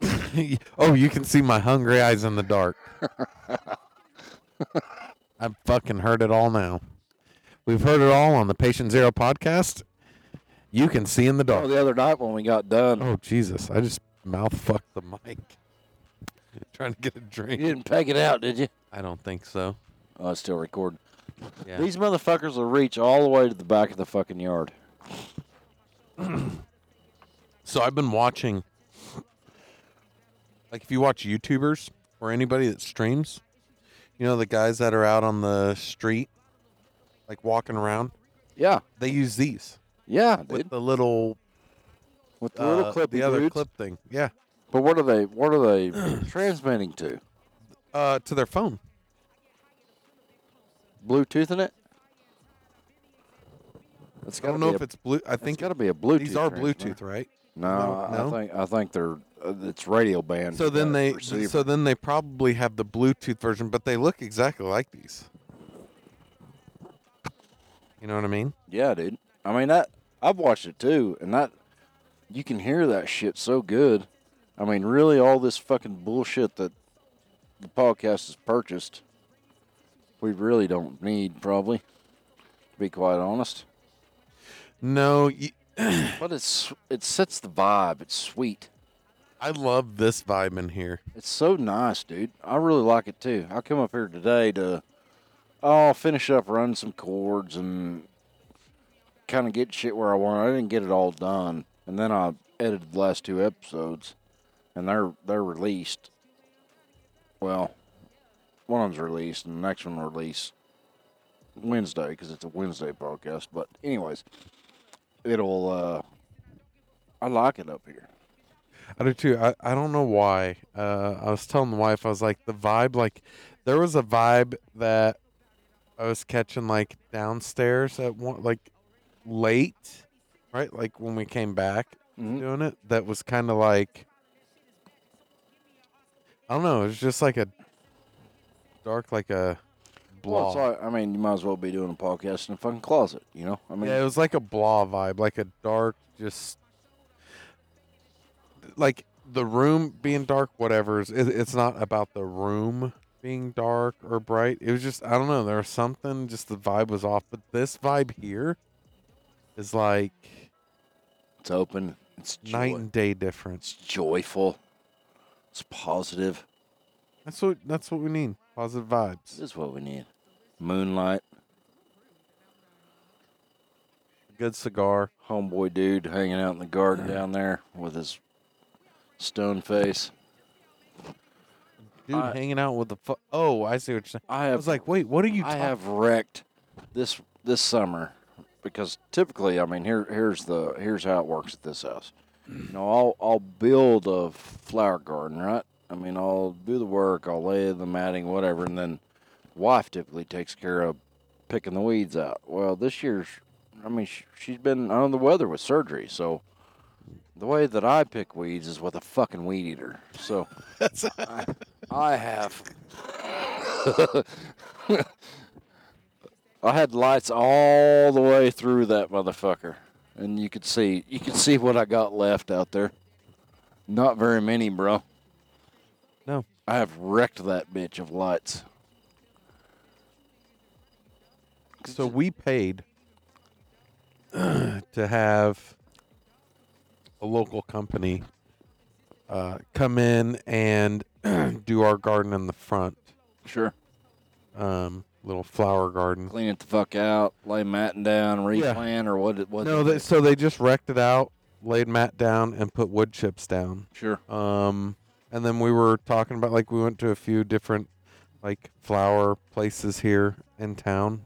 [laughs] oh, you can see my hungry eyes in the dark. [laughs] I've fucking heard it all now. We've heard it all on the Patient Zero podcast. You can see in the Oh, dark. the other night when we got done, Oh Jesus! I just mouth fucked the mic. [laughs] Trying to get a drink. you didn't peg it out, did you? I don't think so. Oh, it's still recording. Yeah. These motherfuckers will reach all the way to the back of the fucking yard. [clears throat] So I've been watching. Like, if you watch YouTubers or anybody that streams, you know the guys that are out on the street, like walking around. Yeah, They use these yeah, with dude. the little With the little uh, clip, the other clip thing. Yeah, But what are they? What are they [clears throat] transmitting to? uh, to their phone. Bluetooth in it? It's I don't know if a, it's blue. I it's think got to be a Bluetooth. these are transmitter. Bluetooth, right? No, No, I- think I think they're uh, it's radio band. So then they receiver. so then they probably have the Bluetooth version, but they look exactly like these. You know what I mean? Yeah, dude. I mean that I've watched it too, and that you can hear that shit so good. I mean, really, all this fucking bullshit that the podcast has purchased, we really don't need, probably. To be quite honest. No, y- [clears throat] But it's it sets the vibe. It's sweet. I love this vibe in here. It's so nice, dude. I really like it too. I come up here today to oh finish up running some chords and kind of get shit where I want. I didn't get it all done, and then I edited the last two episodes, and they're they're released. Well, one of them's released, and the next one will release Wednesday because it's a Wednesday broadcast. But anyways, it'll. uh I like it up here. I do too. I, I don't know why. Uh, I was telling the wife, I was like, the vibe, like, there was a vibe that I was catching, like, downstairs at one, like, late, right? Like, when we came back Mhm. doing it, that was kind of like, I don't know. It was just like a dark, like a Well, blah. it's like, I mean, you might as well be doing a podcast in a fucking closet, you know? I mean, yeah, it was like a blah vibe, like a dark, just like the room being dark. Whatever. It, it's not about the room being dark or bright. It was just I don't know. There was something. Just the vibe was off. But this vibe here is like it's open. It's joy- night and day difference. It's joyful. It's positive. That's what that's what we need. Positive vibes. This is what we need. Moonlight, Good cigar. homeboy dude hanging out in the garden down there with his stone face. Dude I- hanging out with the fu- Oh, I see what you're saying. I I have was like, wait, what are you? I talk- have wrecked this this summer because typically, I mean, here here's the here's how it works at this house. You know, I'll I'll build a flower garden, right? I mean, I'll do the work, I'll lay the matting, whatever, and then wife typically takes care of picking the weeds out. Well, this year's, I mean, sh- she's been under the weather with surgery, so the way that I pick weeds is with a fucking weed eater. So [laughs] I, have. [laughs] I had lights all the way through that motherfucker, and you could see you could see what I got left out there. Not very many, bro. No. I have wrecked that bitch of lights. So we paid [clears throat] to have a local company uh, come in and [clears throat] do our garden in the front, Sure. um, little flower garden. Clean it the fuck out, lay matting down, replant, or what? It, what? No, they, so they just wrecked it out, laid mat down, and put wood chips down. sure. Um, and then we were talking about like we went to a few different like flower places here in town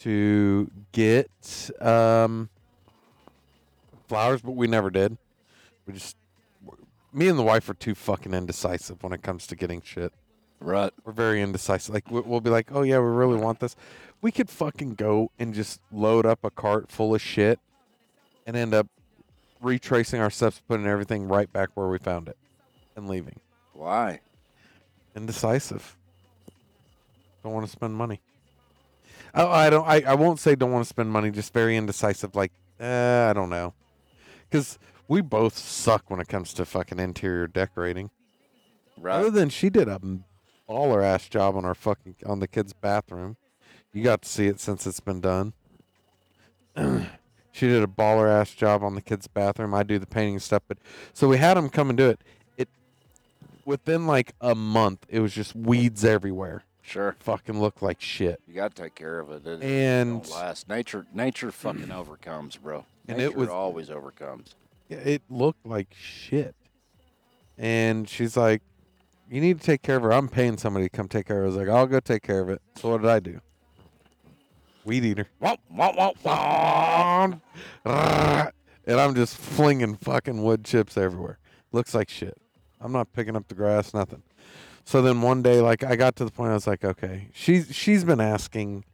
to get um flowers, but we never did. We just me and the wife are too fucking indecisive when it comes to getting shit. Right. We're very indecisive. Like we- we'll be like, "Oh yeah, we really want this." We could fucking go and just load up a cart full of shit and end up retracing our steps, putting everything right back where we found it, and leaving. Why? Indecisive. Don't want to spend money. Oh, I don't. I, I won't say don't want to spend money. Just very indecisive. Like, eh, I don't know, because we both suck when it comes to fucking interior decorating. Other than she did a baller ass job on our fucking on the kids' bathroom. You got to see it since it's been done. [clears throat] she did a baller ass job on the kids' bathroom. I do the painting stuff, but so we had them come and do it. It within like a month, it was just weeds everywhere. Sure. Fucking looked like shit. You got to take care of it. It, it And- don't last. Nature, nature fucking overcomes, bro. And Nature it was- always overcomes. It looked like shit. And she's like, "You need to take care of her. I'm paying somebody to come take care of her." I was like, "I'll go take care of it." So what did I do? Weed eater. And I'm just flinging fucking wood chips everywhere. Looks like shit. I'm not picking up the grass, nothing. So then one day, like I got to the point, I was like, okay, she's she's been asking,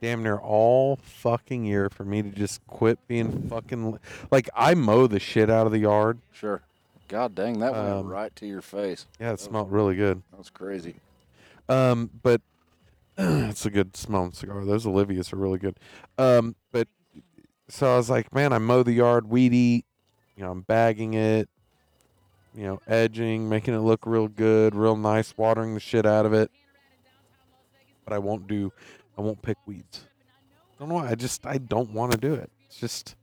damn near all fucking year for me to just quit being fucking like I mow the shit out of the yard. Sure. God dang, that went Um, right to your face. Yeah, it smelled really good. That was crazy. Um, but [clears throat] it's a good smelling cigar. Those Oliva's are really good. Um, but so I was like, man, I mow the yard, weed eat, you know, I'm bagging it, you know, edging, making it look real good, real nice, watering the shit out of it. But I won't do, I won't pick weeds. I don't know why. I just, I don't want to do it. It's just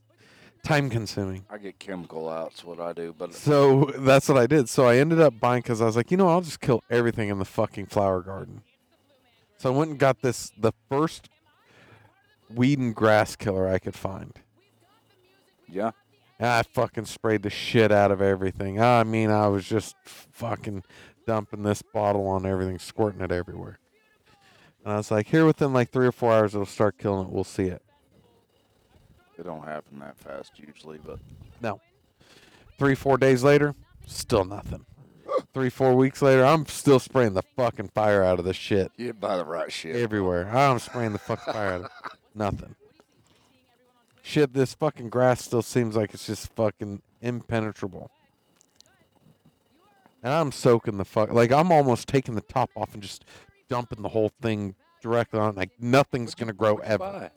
time consuming. I get chemical outs. What I do, but So that's what I did. So I ended up buying because I was like, you know, I'll just kill everything in the fucking flower garden. So I went and got this the first weed and grass killer I could find. yeah, And I fucking sprayed the shit out of everything. I mean, I was just fucking dumping this bottle on everything, squirting it everywhere. And I was like, here within like three or four hours, it'll start killing it. We'll see it. it don't happen that fast usually, but No. Three, four days later, still nothing. [gasps] Three, four weeks later, I'm still spraying the fucking fire out of this shit you buy the right shit. everywhere. I'm spraying the fucking fire out of [laughs] nothing. Shit, this fucking grass still seems like it's just fucking impenetrable. And I'm soaking the fuck like I'm almost taking the top off and just dumping the whole thing directly on. Like nothing's gonna grow ever. buy?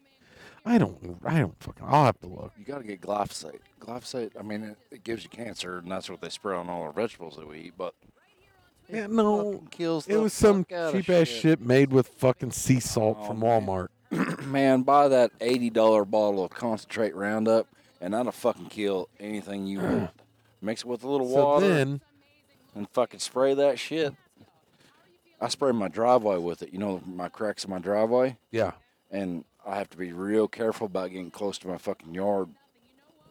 I don't. I don't fucking. I'll have to look. You got to get glyphosate. Glyphosate. I mean, it, it gives you cancer, and that's what they spray on all our vegetables that we eat. But it Yeah, no, kills. It was some cheap ass shit made with fucking sea oh, salt Oh, from man. Walmart. [clears throat] Man, buy that eighty dollar bottle of concentrate Roundup, and that'll fucking kill anything you want. [clears throat] Mix it with a little So water then, and fucking spray that shit. I spray my driveway with it. You know my cracks in my driveway, yeah, and I have to be real careful about getting close to my fucking yard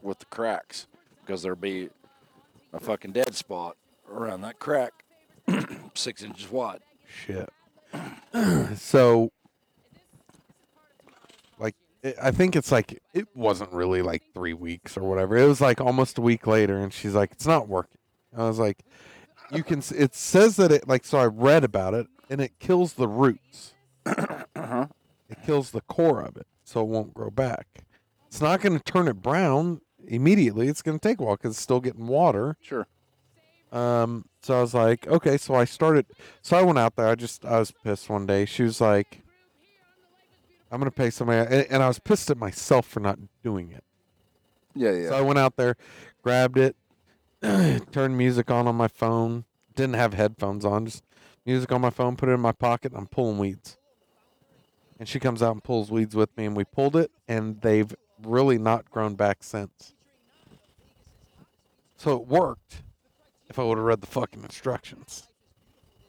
with the cracks because there'll be a fucking dead spot around that crack, [clears throat] six inches wide. shit. [clears throat] so, like, it, I think it's like it wasn't really like three weeks or whatever. It was like almost a week later, and she's like, "It's not working." I was like, "You can." It says that it like so. I read about it, and it kills the roots. [coughs] Uh-huh. It kills the core of it, so it won't grow back. It's not going to turn it brown immediately. It's going to take a while because it's still getting water. Sure. Um, so I was like, okay. So I started. So I went out there. I just I was pissed one day. She was like, "I'm gonna pay somebody," and, and I was pissed at myself for not doing it. Yeah, yeah. So I went out there, grabbed it, [sighs] turned music on on my phone. Didn't have headphones on, just music on my phone. Put it in my pocket. And I'm pulling weeds. And she comes out and pulls weeds with me, and we pulled it, and they've really not grown back since. So it worked. If I would have read the fucking instructions.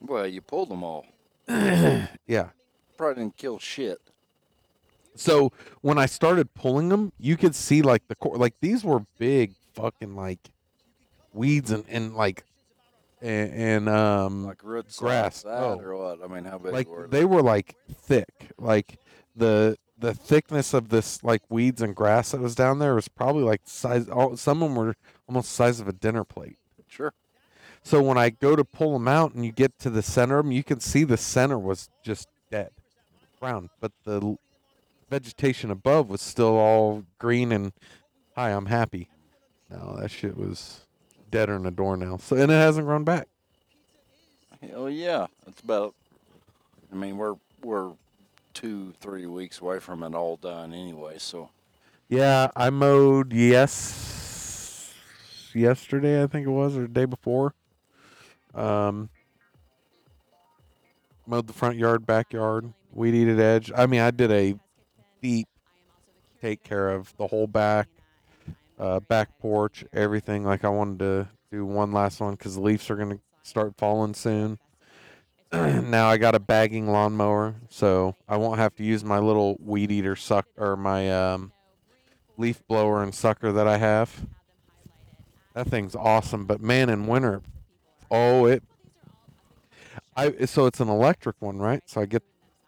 well, you pulled them all. [clears throat] Yeah. Probably didn't kill shit. So when I started pulling them, you could see like the core, like these were big fucking like weeds and, and like and, and um Like roots grass. like that Oh. or what? I mean, how big like were they were like thick like the the thickness of this like weeds and grass that was down there was probably like size all, some of them were almost the size of a dinner plate Sure. so when i go to pull them out and you get to the center of them you can see the center was just dead brown but the vegetation above was still all green and hi i'm happy no that shit was deader than a doornail so and it hasn't grown back Hell yeah. It's about. I mean, we're we're two three weeks away from it all done anyway. So Yeah, I mowed yes yesterday I think it was or the day before. Um mowed the front yard, backyard, weed eated edge. I mean, I did a deep take care of the whole back, uh, back porch, everything. Like I wanted to do one last one because the leaves are gonna start falling soon. [clears throat] now I got a bagging lawnmower, so I won't have to use my little weed eater suck or my um, leaf blower and sucker that I have. That thing's awesome, but man, in winter, oh it. I so it's an electric one, right? So I get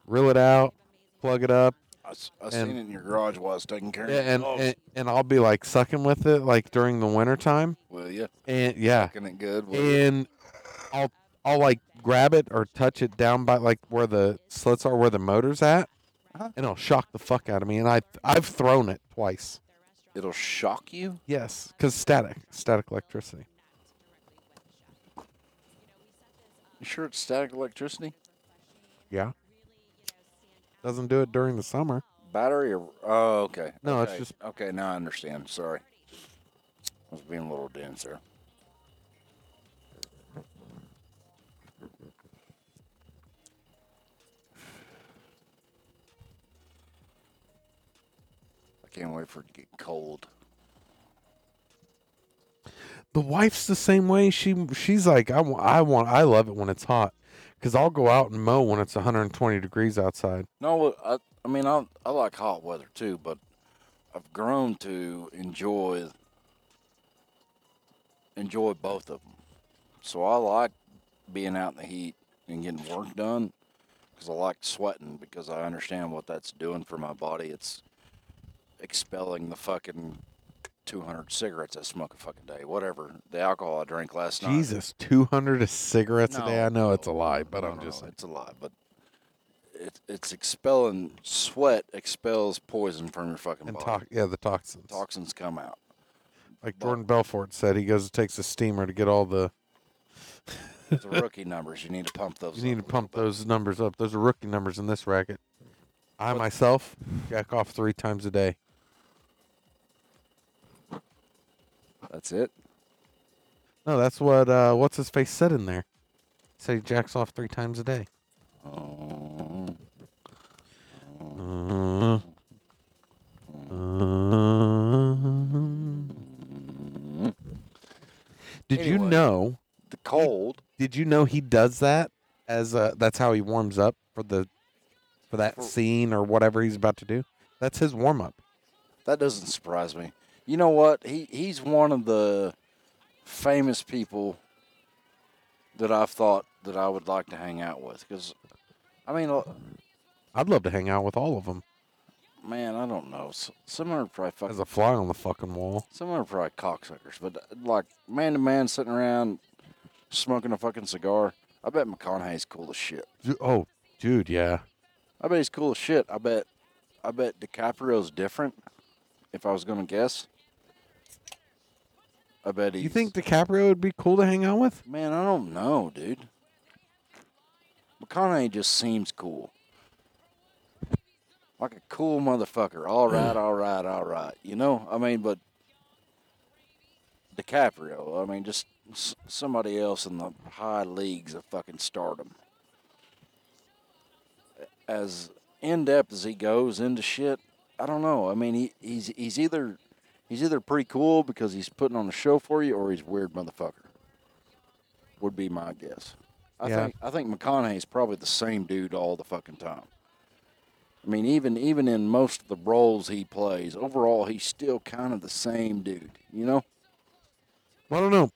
reel it out, plug it up, I, I And- seen it in your garage while I was taking care of it. and, and and I'll be like sucking with it like during the winter time, Will you? and yeah, Looking it good. And I'll I'll like grab it or touch it down by like where the slits are, where the motor's at, Uh-huh. and it'll shock the fuck out of me. And I I've thrown it twice. It'll shock you. Yes, because static, static electricity. You sure it's static electricity? Yeah. Doesn't do it during the summer. Battery or oh okay. No, it's just- okay. Now I understand. Sorry, I was being a little dense there. I can't wait for it to get cold. The wife's the same way. She she's like I I want I love it when it's hot because I'll go out and mow when it's 120 degrees outside. No, I, I mean, I, I like hot weather too, but I've grown to enjoy enjoy both of them. So I like being out in the heat and getting work done because I like sweating because I understand what that's doing for my body. It's expelling the fucking 200 cigarettes I smoke a fucking day, whatever the alcohol I drank last night. Jesus, 200 cigarettes a day. I know it's a lie, but no, I'm no, just. No. It's a lie. But it, it's expelling sweat expels poison from your fucking And body. to- yeah, the toxins. Toxins come out. like but- Jordan Belfort said, he goes it takes a steamer to get all the. The rookie numbers, you need to pump those. You need to pump those numbers up. Those are rookie numbers in this racket. I myself jack off three times a day. That's it. No, that's what uh, what's his face said in there. Said he jacks off three times a day. Oh, Uh, uh, did you know? the cold. Did you know he does that as uh that's how he warms up for the for that For- scene or whatever he's about to do? That's his warm up. That doesn't surprise me. You know what? He he's one of the famous people that I've thought that I would like to hang out with. Because, I mean, I'd love to hang out with all of them man, I don't know. Some are probably fucking as a fly on the fucking wall. Some are probably cocksuckers, but uh, like man to man sitting around smoking a fucking cigar, I bet McConaughey's cool as shit. Oh, dude, yeah. I bet he's cool as shit. I bet, I bet DiCaprio's different. If I was gonna guess, I bet he's. You think DiCaprio would be cool to hang out with? Man, I don't know, dude. McConaughey just seems cool. Like a cool motherfucker. All [clears throat] right, all right, all right. You know, I mean, but DiCaprio, I mean, just s- somebody else in the high leagues of fucking stardom. As in depth as he goes into shit, I don't know. I mean, he, he's he's either he's either pretty cool because he's putting on a show for you, or he's weird motherfucker. Would be my guess. I Yeah. think I think McConaughey's probably the same dude all the fucking time. I mean, even even in most of the roles he plays, overall he's still kind of the same dude. You know? I don't know.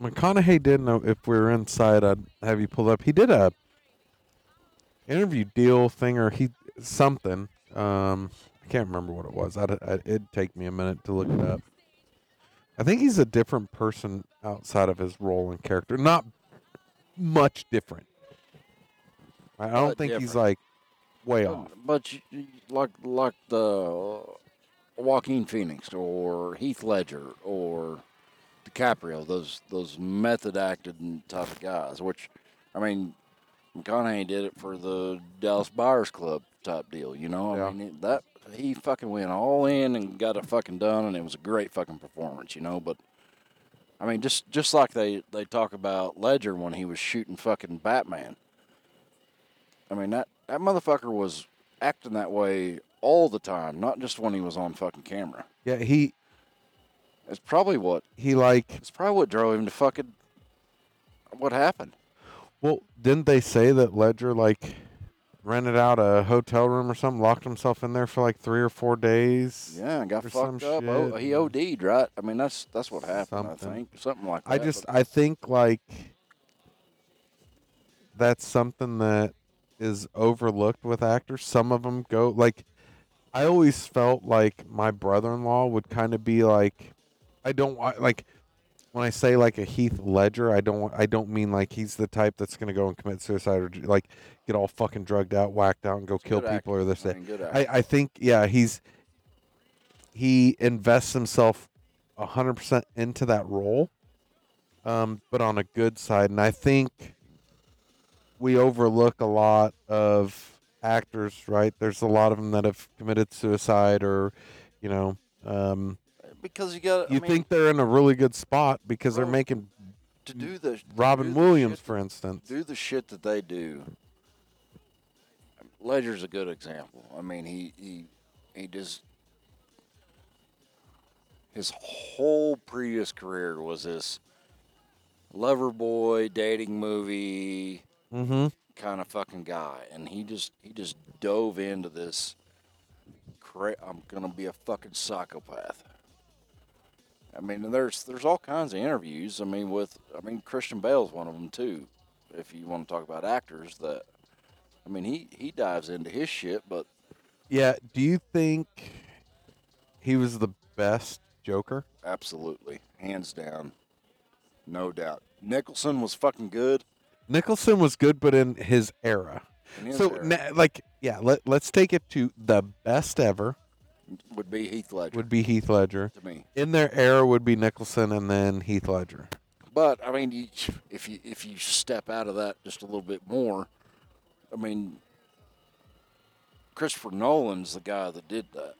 McConaughey did know if we were inside, I'd have you pull up. He did a interview deal thing or he something. Um, can't remember what it was. I'd, I'd, it'd take me a minute to look it up. I think he's a different person outside of his role and character. Not much different. I I don't But think he's like way But- off. But you, you- like like the Joaquin Phoenix or Heath Ledger or DiCaprio, those those method acted type of guys. Which, I mean, McConaughey did it for the Dallas Buyers Club type deal. You know, Yeah. I mean it- that he fucking went all in and got it fucking done, and it was a great fucking performance. You know, but. I mean, just just like they, they talk about Ledger when he was shooting fucking Batman. I mean that that motherfucker was acting that way all the time, not just when he was on fucking camera. Yeah, he It's probably what he like it's probably what drove him to fucking what happened. Well, didn't they say that Ledger like rented out a hotel room or something, locked himself in there for like three or four days? Yeah, got fucked up. Oh, he OD'd, right? I mean, that's that's what happened. I think something like that. I just I think like that's something that is overlooked with actors. Some of them go like I always felt like my brother-in-law would kind of be like I don't like when I say like a Heath Ledger, I don't I don't mean like he's the type that's going to go and commit suicide or like get all fucking drugged out, whacked out and go kill good people or this I mean, I, I think yeah, he's he invests himself hundred percent into that role, um, but on a good side, and I think we overlook a lot of actors. Right, there's a lot of them that have committed suicide, or you know, um, because you got. you I mean, think they're in a really good spot because they're making to do the Robin do the Williams, shit for instance. do the shit that they do. Ledger's a good example. I mean, he he he just his whole previous career was this lover boy dating movie Mm-hmm. kind of fucking guy, and he just he just dove into this. Cra- I'm gonna be a fucking psychopath. I mean, there's there's all kinds of interviews. I mean, with I mean Christian Bale's one of them too. If you want to talk about actors, that I mean he he dives into his shit, but Yeah. Do you think he was the best Joker? absolutely hands down, no doubt. Nicholson was fucking good. Nicholson was good, but in his era. in his so, era. na- like, yeah, let, let's take it to the best ever would be Heath Ledger would be Heath Ledger. to me. In their era would be Nicholson and then Heath Ledger. But I mean, you, if you if you step out of that just a little bit more, I mean, Christopher Nolan's the guy that did that,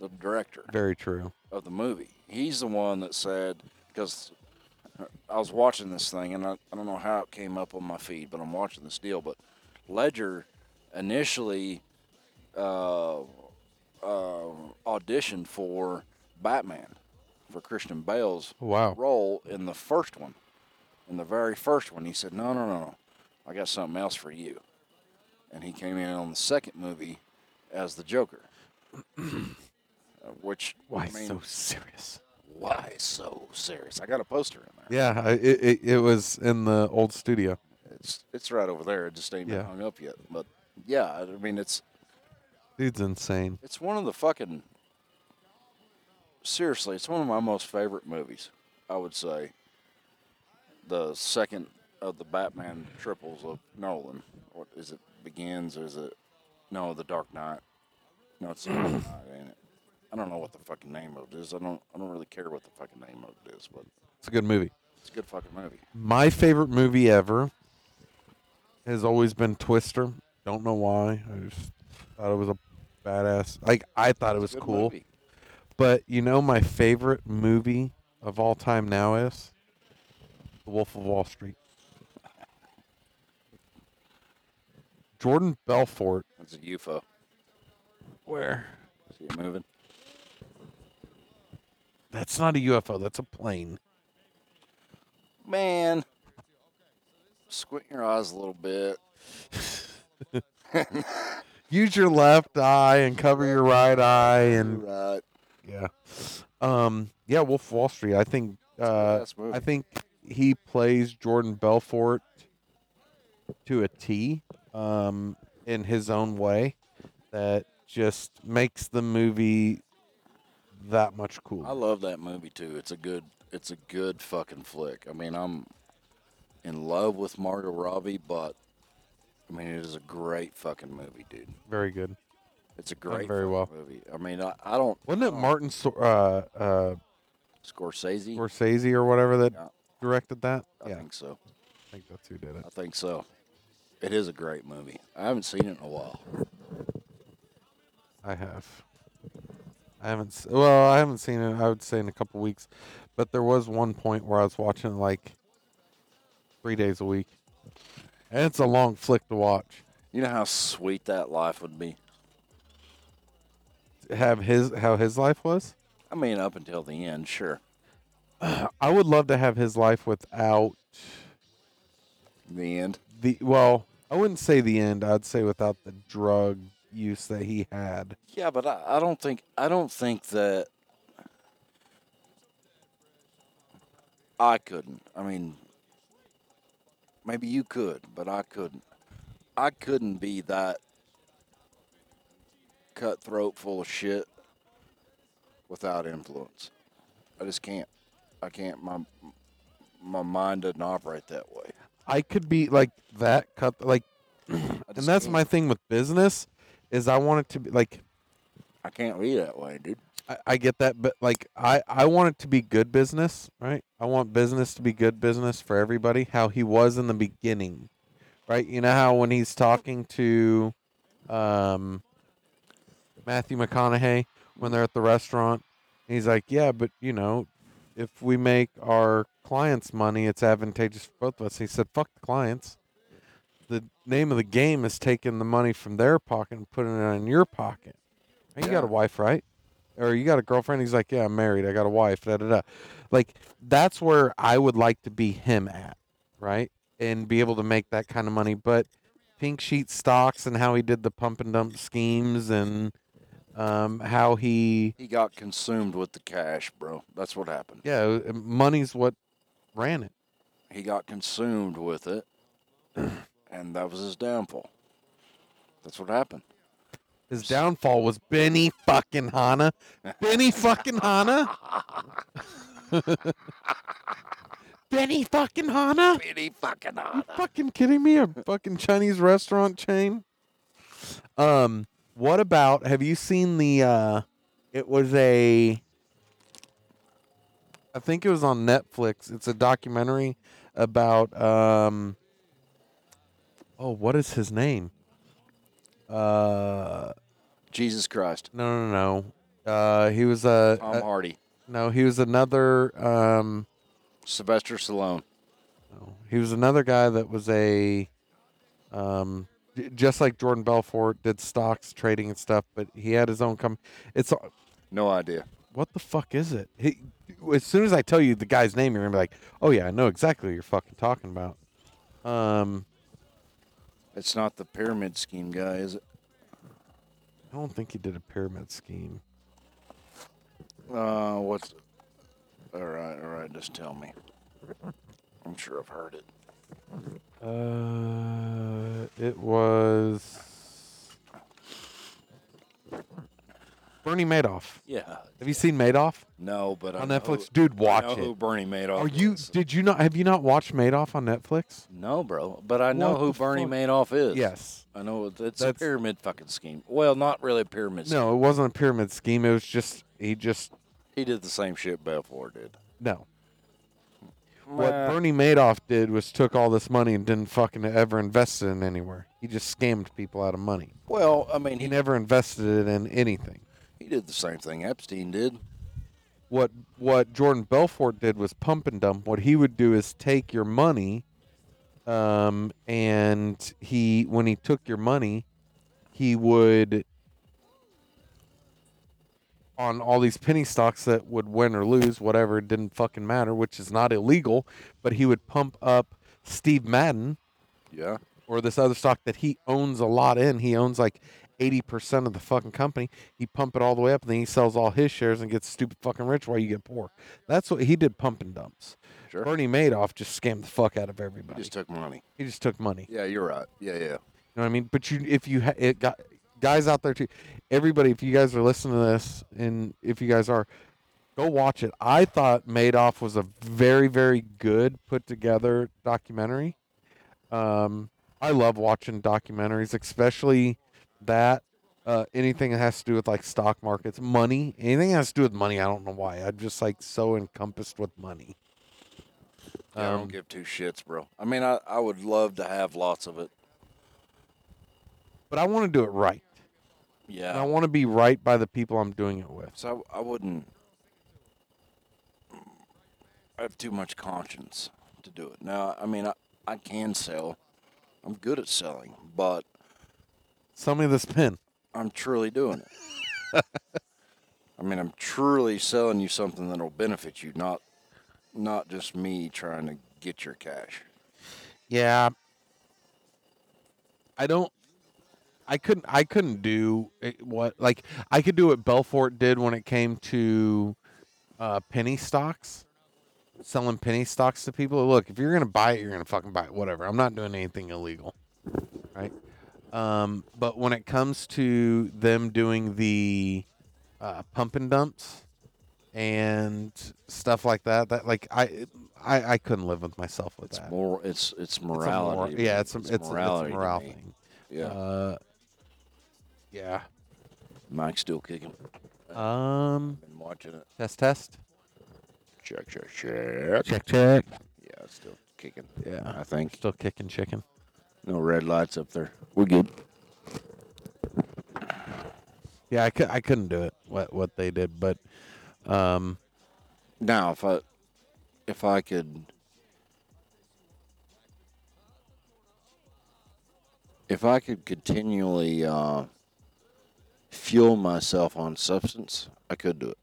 the director Very true. of the movie. He's the one that said because I was watching this thing and I, I don't know how it came up on my feed, but I'm watching this deal. But Ledger initially uh, uh, auditioned for Batman for Christian Bale's Wow. role in the first one. In the very first one, he said, "No, no, no, no, I got something else for you." And he came in on the second movie as the Joker, [clears throat] Uh, which Why I mean, so serious? why so serious? I got a poster in there. Yeah, I- it, it, it was in the old studio. It's it's right over there. It just ain't been Yeah. hung up yet. But yeah, I mean, it's Dude's insane. it's one of the fucking seriously, it's one of my most favorite movies. I would say the second of the Batman triples of Nolan. What is it? Begins or is it? No, The Dark Knight. No, it's The Dark Knight, ain't it? I don't know what the fucking name of it is. I don't. I don't really care what the fucking name of it is, but It's a good movie. it's a good fucking movie. My favorite movie ever has always been Twister. Don't know why. I just thought it was a badass. Like I thought it was good cool. movie. But you know my favorite movie of all time now is The Wolf of Wall Street. Jordan Belfort. That's a UFO. Where? See it moving. That's not a UFO. That's a plane. Man, squint your eyes a little bit. [laughs] [laughs] Use your left eye and cover your right eye and right. yeah. Um yeah, Wolf of Wall Street. I think uh. I think he plays Jordan Belfort to a T um in his own way that just makes the movie that much cooler. I love that movie too. It's a good it's a good fucking flick. I mean, I'm in love with Margot Robbie, but I mean, it is a great fucking movie, dude. Very good. It's a great very fucking well. movie. I mean, I, I don't Wasn't it Martin Sor- uh uh Scorsese. Scorsese or whatever that Yeah. directed that? I yeah, think so. I think that's who did it. I think so. It is a great movie. I haven't seen it in a while. I have. I haven't. s- Well, I haven't seen it. I would say in a couple weeks, but there was one point where I was watching it like three days a week, and it's a long flick to watch. You know how sweet that life would be. Have his how his life was. I mean, up until the end, sure. I would love to have his life without The end. the. Well, I wouldn't say the end. I'd say without the drug use that he had. Yeah, but I, I don't think I don't think that I couldn't. I mean, maybe you could, but I couldn't. I couldn't be that cutthroat, full of shit without influence. I just can't. I can't. My my mind doesn't operate that way. I could be like that cut like, [clears throat] and that's can't. my thing with business, is I want it to be like I can't be that way, dude. I, I get that, but like I, I want it to be good business, right? I want business to be good business for everybody. How he was in the beginning, right? You know how when he's talking to, um, Matthew McConaughey when they're at the restaurant, he's like, "Yeah, but you know, if we make our clients money, it's advantageous for both of us." He said, "Fuck the clients." The name of the game is taking the money from their pocket and putting it in your pocket. And You got a wife, right? Or you got a girlfriend? He's like, yeah, I'm married. I got a wife. Da da da. Like that's where I would like to be him at, right? And be able to make that kind of money. But pink sheet stocks and how he did the pump and dump schemes and um, how he He got consumed with the cash, bro. That's what happened. yeah uh, money's what ran it. He got consumed with it, [clears throat] and that was his downfall. That's what happened. His downfall was Benny fucking Hanna. Benny fucking Hanna. [laughs] Benny fucking Hanna. Benny fucking Hanna. You fucking kidding me? A fucking Chinese restaurant chain? Um, what about have you seen the uh it was a I think it was on Netflix. It's a documentary about um Oh, what is his name? Uh Jesus Christ. no no no. Uh he was a, Tom a Hardy. no, he was another um Sylvester Stallone. No, he was another guy that was a, um, j- just like Jordan Belfort did stocks trading and stuff, but he had his own company. It's a- No idea. what the fuck is it? He, as soon as I tell you the guy's name, you're gonna be like, oh yeah, I know exactly what you're fucking talking about. Um, It's not the pyramid scheme guy, is it? I don't think he did a pyramid scheme. Uh, what's? All right, all right. Just tell me. I'm sure I've heard it. Uh, it was Bernie Madoff. Yeah. Have you seen Madoff No, but I on know Netflix? who- Dude, I watch know who. Bernie Madoff. Are you? is. Did you not? Have you not watched Madoff on Netflix? No, bro. But I know What who the Bernie fuck? Madoff is. Yes. I know it- it's a That's- pyramid fucking scheme. Well, not really a pyramid scheme. No, it wasn't a pyramid scheme. It was just he just He did the same shit Belfort did. no. What. Bernie Madoff did was took all this money and didn't fucking ever invest it in anywhere. He just scammed people out of money. Well, I mean, He he, never invested it in anything. Did the same thing Epstein did. What what Jordan Belfort did was pump and dump. What he would do is take your money, um, and he when he took your money, he would on all these penny stocks that would win or lose, whatever, it didn't fucking matter, which is not illegal, but he would pump up Steve Madden Yeah. or this other stock that he owns a lot in. He owns like 80% of the fucking company. He pump it all the way up and then he sells all his shares and gets stupid fucking rich while you get poor. That's what he did pump and dumps. Sure. Bernie Madoff just scammed the fuck out of everybody. He just took money. he just took money. Yeah, you're right. Yeah, yeah. You know what I mean? But you, if you, ha- it got guys out there too, everybody, if you guys are listening to this, and if you guys are, go watch it. I thought Madoff was a very, very good put together documentary. Um, I love watching documentaries, especially that. Uh, anything that has to do with like stock markets, money, anything that has to do with money. I don't know why. I'm just like so encompassed with money. Yeah, I Um, don't give two shits, bro. I mean, I, I would love to have lots of it. but I want to do it right. Yeah. And I want to be right by the people I'm doing it with. So I, I wouldn't. I have too much conscience to do it. Now, I mean, I, I can sell. I'm good at selling, but Sell me this pin. I'm truly doing it. [laughs] I mean, I'm truly selling you something that'll benefit you, not not just me trying to get your cash. Yeah. I don't I couldn't I couldn't do it- what like I could do what Belfort did when it came to uh penny stocks. Selling penny stocks to people. Look, if you're gonna buy it, you're gonna fucking buy it. Whatever. I'm not doing anything illegal. Right? Um, but when it comes to them doing the uh, pump and dumps and stuff like that, that like I I, I couldn't live with myself with It's that. more. It's it's It's a mor- morality. yeah, it's a, it's, it's morality. a morale thing. Yeah, Uh, yeah. Mike's still kicking. Um. Been watching it. Test. Test. Check, check, check. Check. Check. Yeah, it's still kicking. Yeah. I think Still kicking chicken. No red lights up there. We're good. Yeah, I, cou- I couldn't do it. What what they did, but um, Now, if I if I could if I could continually uh, fuel myself on substance, I could do it.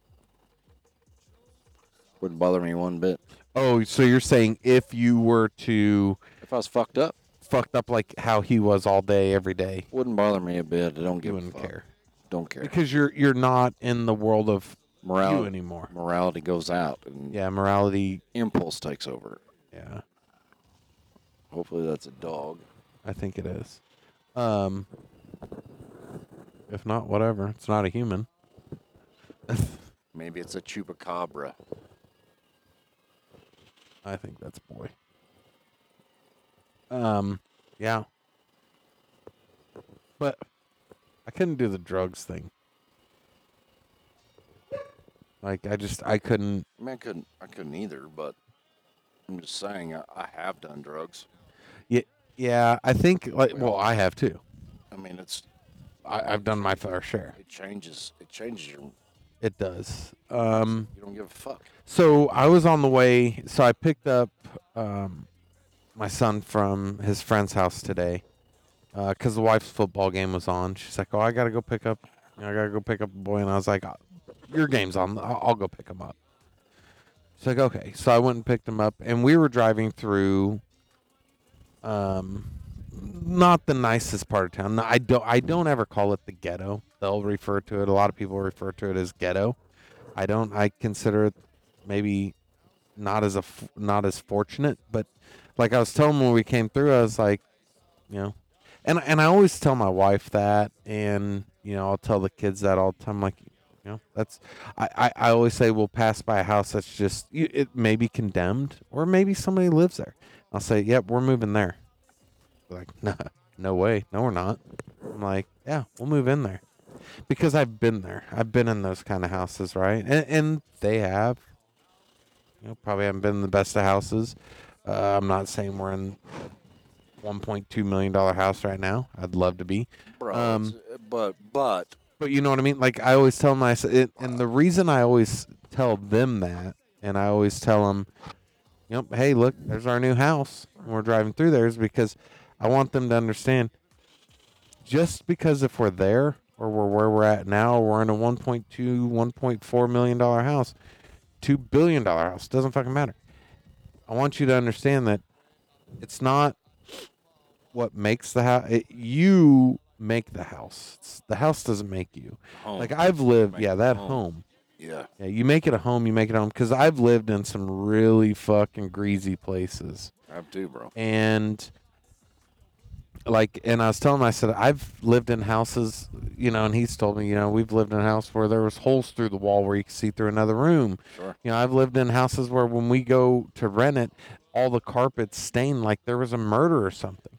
Wouldn't bother me one bit. Oh, so you're saying if you were to If I was fucked up, fucked up like how he was all day, every day, wouldn't bother me a bit. I don't give a wouldn't fuck. care Don't care. because you're you're not in the world of you morality anymore. morality goes out and Yeah, morality. impulse takes over. Yeah, Hopefully that's a dog. I think it is. Um, if not, whatever. It's not a human. Maybe it's a chupacabra. I think that's boy. Um, yeah. But I couldn't do the drugs thing. Like I just I couldn't I mean, I couldn't. I couldn't either. But I'm just saying, I, I have done drugs. yeah, yeah. I think like well, I have too. I mean, it's I, I've done my fair share. it changes. It changes your. It does. Um You don't give a fuck. So I was on the way. So I picked up um, my son from his friend's house today because the wife's football game was on. She's like, "Oh, I gotta go pick up. I gotta go pick up a boy." And I was like, "Uh, "Your game's on. I'll, I'll go pick him up." She's like, "Okay." So I went and picked him up, and we were driving through. Um, not the nicest part of town. I don't. I don't ever call it the ghetto. They'll refer to it. A lot of people refer to it as ghetto. I don't. I consider it maybe not as a not as fortunate, but like I was telling when we came through, I was like, you know, and and I always tell my wife that, and you know, I'll tell the kids that all the time. Like, you know, that's I I, I always say we'll pass by a house that's just it may be condemned, or maybe somebody lives there. I'll say, yep, we're moving there. Like, [laughs] no, no way, no, we're not. I'm like, yeah, we'll move in there because I've been there. I've been in those kind of houses, right? And, and they have. You know, probably haven't been in the best of houses. Uh, I'm not saying we're in a 1.2 million dollar house right now. I'd love to be, Bro, Um, it's- but but but you know what I mean. Like I always tell them, I say, it, and the reason I always tell them that, and I always tell them, you know, hey, look, there's our new house. And we're driving through there is because I want them to understand. Just because if we're there or we're where we're at now, we're in a 1.2, 1.4 million dollar house, two billion dollar house doesn't fucking matter. I want you to understand that it's not what makes the house. It, you make the house. It's, the house doesn't make you. home. Like I've lived, yeah, that home. home. yeah, Yeah, you make it a home. You make it home because I've lived in some really fucking greasy places, I have too, bro. and like, and I was telling him, I said I've lived in houses, you know, and he's told me, you know, we've lived in a house where there was holes through the wall where you could see through another room. Sure. You know, I've lived in houses where when we go to rent it, all the carpets stained like there was a murder or something.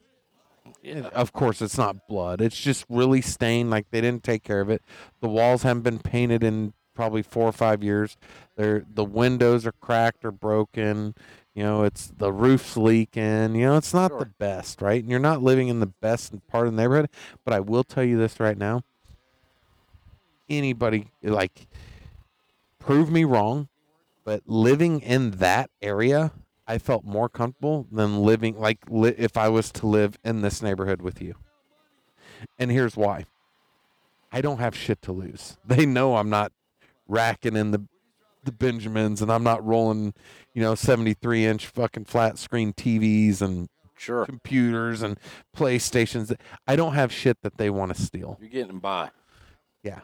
Yeah. Of course, it's not blood. It's just really stained, like they didn't take care of it. The walls haven't been painted in probably four or five years. They're the windows are cracked or broken. You know, it's the roof's leaking. You know, it's not the best, right? And you're not living in the best part of the neighborhood. But I will tell you this right now: anybody like prove me wrong, but living in that area, I felt more comfortable than living like li- if I was to live in this neighborhood with you. And here's why. I don't have shit to lose. [laughs] They know I'm not racking in the the Benjamins and I'm not rolling, you know, 73 inch fucking flat screen TVs and Sure. computers and PlayStations. I don't have shit that they want to steal. You're getting by. Yeah.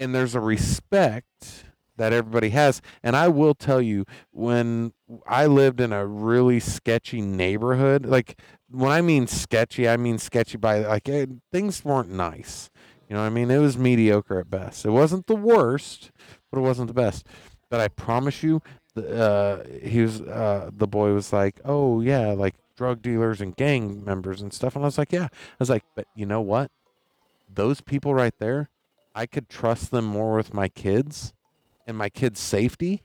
And there's a respect that everybody has. And I will tell you, when I lived in a really sketchy neighborhood, like when I mean sketchy, I mean sketchy by like eh, things weren't nice. You know what I mean? It was mediocre at best. It wasn't the worst, but it wasn't the best. But I promise you, uh, he was uh, the boy was like, "Oh yeah, like drug dealers and gang members and stuff." And I was like, "Yeah." I was like, "But you know what? Those people right there, I could trust them more with my kids and my kids' safety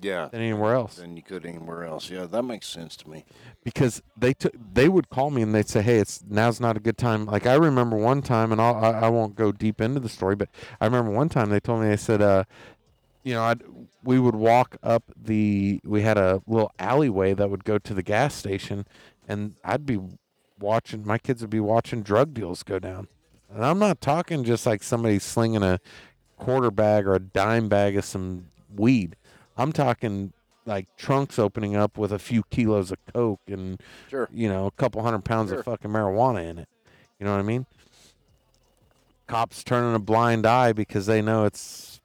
Yeah. than anywhere else." Than you could anywhere else. Yeah, that makes sense to me. because they took they would call me and they'd say, "Hey, it's now's not a good time." Like I remember one time, and I'll, I I won't go deep into the story, but I remember one time they told me they said, uh, you know, I'd, we would walk up the we had a little alleyway that would go to the gas station, and I'd be watching my kids would be watching drug deals go down. And I'm not talking just like somebody slinging a quarter bag or a dime bag of some weed. I'm talking like trunks opening up with a few kilos of coke and Sure. you know a couple hundred pounds Sure. of fucking marijuana in it. You know what I mean? Cops turning a blind eye because they know it's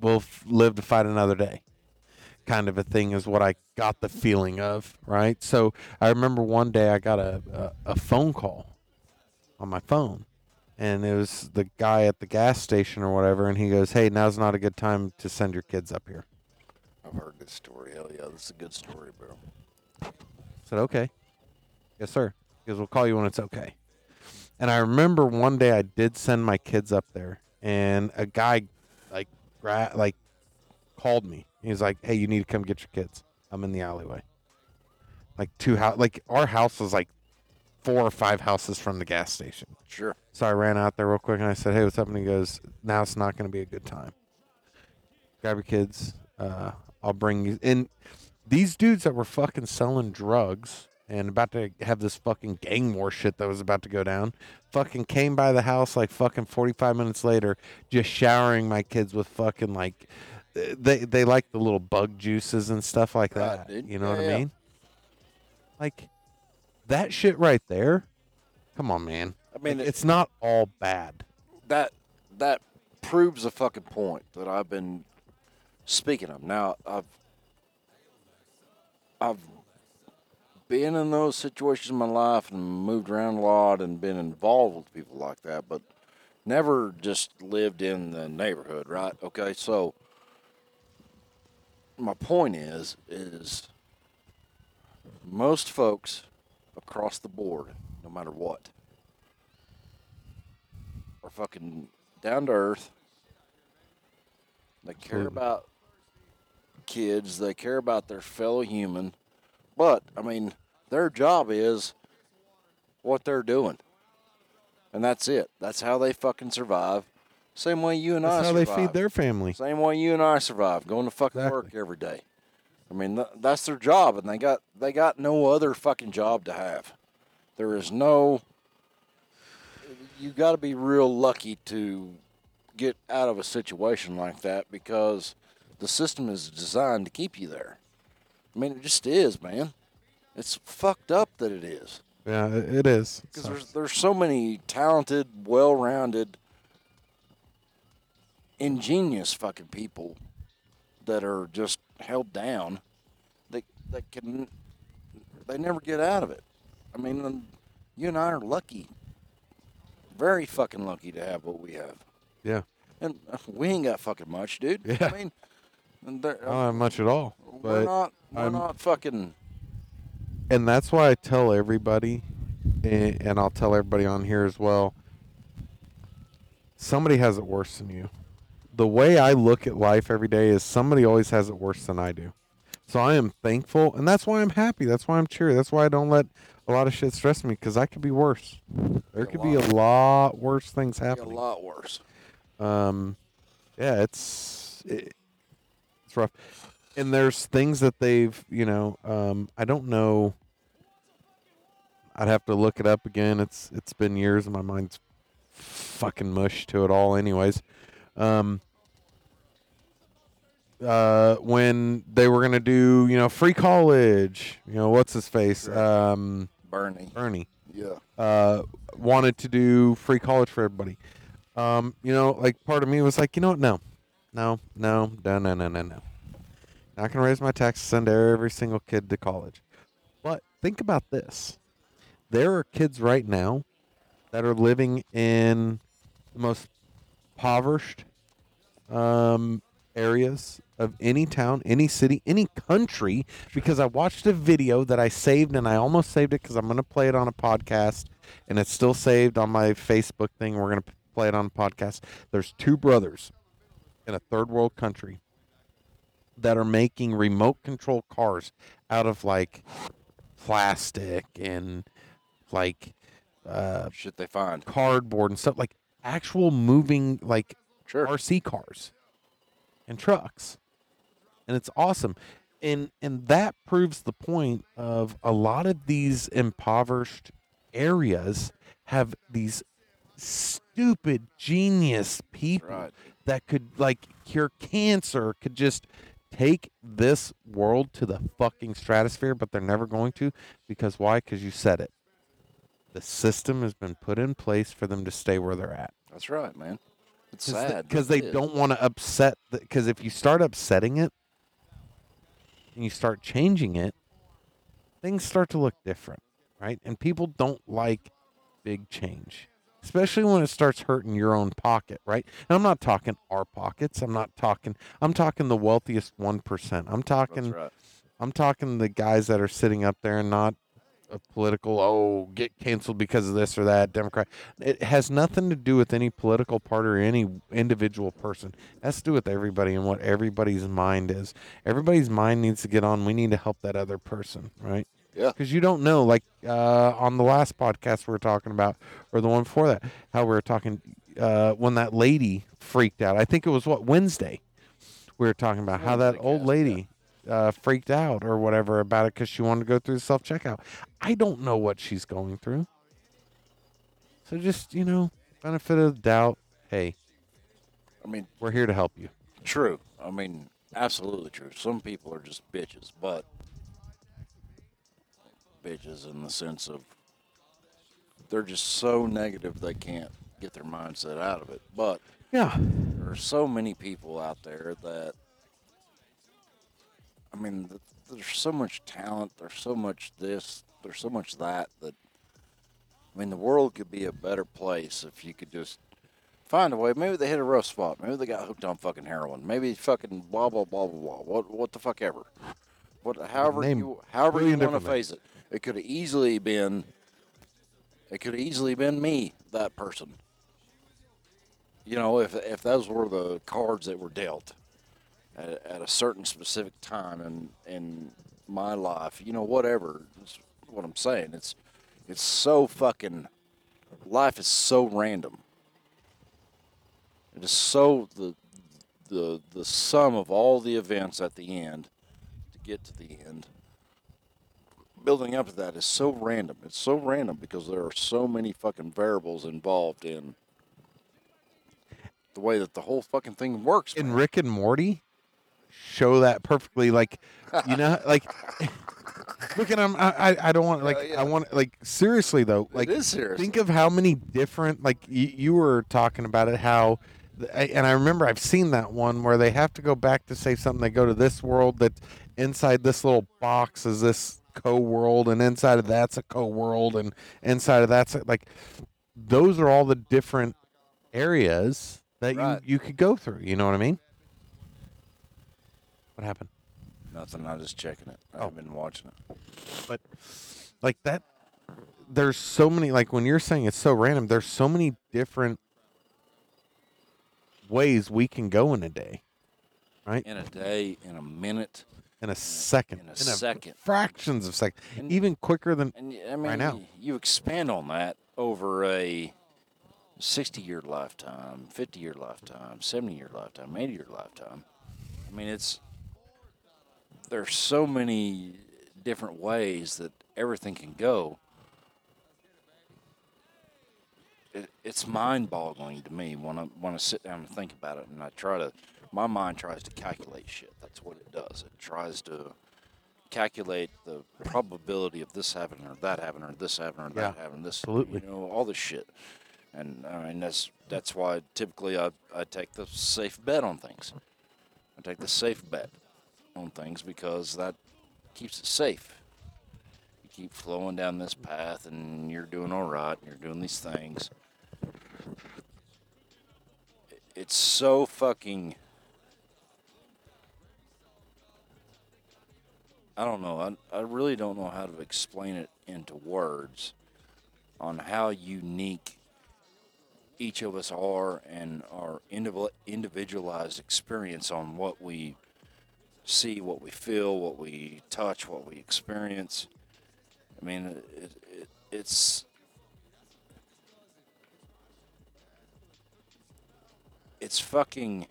we'll f- live to fight another day. Kind of a thing is what I got the feeling of, right? So I remember one day I got a, a, a phone call on my phone and it was the guy at the gas station or whatever and he goes hey now's not a good time to send your kids up here. I've heard this story. Hell yeah, this is a good story, bro. I said okay. Yes sir. He goes we'll call you when it's okay. And i remember one day i did send my kids up there and a guy like gra- like called me. He was like hey you need to come get your kids. I'm in the alleyway. Like two house like our house was like four or five houses from the gas station Sure. So I ran out there real quick and I said, "Hey, what's up?" And he goes, "Now it's not going to be a good time. Grab your kids. Uh, I'll bring you." And these dudes that were fucking selling drugs and about to have this fucking gang war shit that was about to go down, fucking came by the house like fucking forty five minutes later, just showering my kids with fucking like. They they like the little bug juices and stuff like that. You know Yeah, what I yeah. mean? Like that shit right there. Come on, man. I mean, it's not all bad. that that proves a fucking point that I've been speaking of. Now I've I've been in those situations in my life and moved around a lot and been involved with people like that, but never just lived in the neighborhood, right? Okay, so my point is is most folks across the board, no matter what, are fucking down to earth. They care about kids. They care about their fellow human. But I mean, their job is what they're doing, and that's it. That's how they fucking survive. Same way you and That's I how they feed their family. Same way you and I survive, going to fucking Exactly. work every day. I mean, th- that's their job, and they got they got no other fucking job to have. There is no. You got to be real lucky to get out of a situation like that because the system is designed to keep you there. I mean, it just is, man. It's fucked up that it is Yeah, it it is. Because there's there's so many talented, well-rounded, ingenious fucking people that are just held down. They they can they never get out of it. I mean, you and I are lucky, very fucking lucky to have what we have, yeah, and uh, we ain't got fucking much, dude. Yeah. I mean, and there- I don't have much at all. we're not we're I'm- not fucking and that's why I tell everybody, and, and I'll tell everybody on here as well. Somebody has it worse than you. The way I look at life every day is somebody always has it worse than I do. So I am thankful, and that's why I'm happy. That's why I'm cheery. That's why I don't let a lot of shit stress me because I could be worse. There could be a lot. worse things happening. a lot worse. um yeah it's it, it's rough and there's things that they've you know um i don't know i'd have to look it up again it's it's been years and my mind's fucking mush to it all anyways um uh when they were gonna do you know free college you know what's his face um Bernie. bernie Yeah. uh, wanted to do free college for everybody. Um, you know, like part of me was like, you know what? No, no, no, no, no, no, no, no. Not gonna raise my taxes, send every single kid to college. But think about this: there are kids right now that are living in the most impoverished um, areas of any town, any city, any country. Because I watched a video that I saved, and I almost saved it because I'm going to play it on a podcast, and it's still saved on my Facebook thing. We're going to play it on a podcast. There's two brothers in a third world country that are making remote control cars out of like plastic and like uh, Shit they find. cardboard and stuff like actual moving like Sure. RC cars and trucks. And it's awesome. And and that proves the point of a lot of these impoverished areas have these stupid genius people Right. that could like cure cancer, could just take this world to the fucking stratosphere, but they're never going to because why? Because you said it. The system has been put in place for them to stay where they're at That's right, man. It's sad because but they don't want to upset. Because if you start upsetting it and you start changing it, things start to look different, right? And people don't like big change, especially when it starts hurting your own pocket, right? And I'm not talking our pockets. I'm not talking. I'm talking the wealthiest one percent. I'm talking. right. I'm talking the guys that are sitting up there and not a political, oh, get canceled because of this or that, Democrat. It has nothing to do with any political party or any individual person. It has to do with everybody and what everybody's mind is. Everybody's mind needs to get on. We need to help that other person, right? Yeah. Because you don't know, like uh, on the last podcast we were talking about, or the one before that, how we were talking uh, when that lady freaked out. I think it was what Wednesday. We were talking about how that old lady uh, freaked out or whatever about it because she wanted to go through the self checkout. I don't know what she's going through. So just you know, benefit of the doubt. Hey, I mean, we're here to help you. true. I mean, absolutely true. Some people are just bitches, but bitches in the sense of they're just so negative they can't get their mindset out of it. But Yeah. there are so many people out there that I mean, th- there's so much talent, there's so much this, there's so much that that I mean, the world could be a better place if you could just find a way. Maybe they hit a rough spot. Maybe they got hooked on fucking heroin. Maybe fucking blah blah blah blah blah. What what the fuck ever. What however Name you however you want to face it. It could have easily been. It could have easily been me, that person. You know, if if those were the cards that were dealt at, at a certain specific time in in my life, you know, whatever. That's what I'm saying. It's it's so fucking life is so random. It is so the the the sum of all the events at the end to get to the end. Building up to that is so random. It's so random because there are so many fucking variables involved in the way that the whole fucking thing works. In man. Rick and Morty, show that perfectly. Like, you know, [laughs] like. Look at him. I, I, don't want like yeah. I want like seriously though. Like it is serious. think of how many different like you, you were talking about it how and i remember i've seen that one where they have to go back to say something they go to this world that inside this little box is this co-world and inside of that's a co-world and inside of that's a, like those are all the different areas that Right. you you could go through you know what i mean what happened Nothing. I'm just checking it. Oh. I've been watching it. but like that there's so many like when you're saying it's so random there's so many different ways we can go in a day right? In a day, in a minute, in a second in a second. fractions of second And- even quicker than And I mean, now. you expand on that over a 60 year lifetime, 50 year lifetime, 70 year lifetime, 80 year lifetime. I mean, it's there's so many different ways that everything can go. It, it's mind boggling to me when I when I sit down and think about it, and I try to. My mind tries to calculate shit. That's what it does. It tries to calculate the probability of this happening or that happening or this happening or that happening. This, absolutely. you know, all this shit. And I mean, that's that's why typically I I take the safe bet on things. I take the safe bet on things because that keeps it safe. You keep flowing down this path, and you're doing all right, and you're doing these things. It's so fucking. I don't know. I, I really don't know how to explain it into words on how unique each of us are and our individual individualized experience on what we see, what we feel, what we touch, what we experience. I mean, it, it, it's it's fucking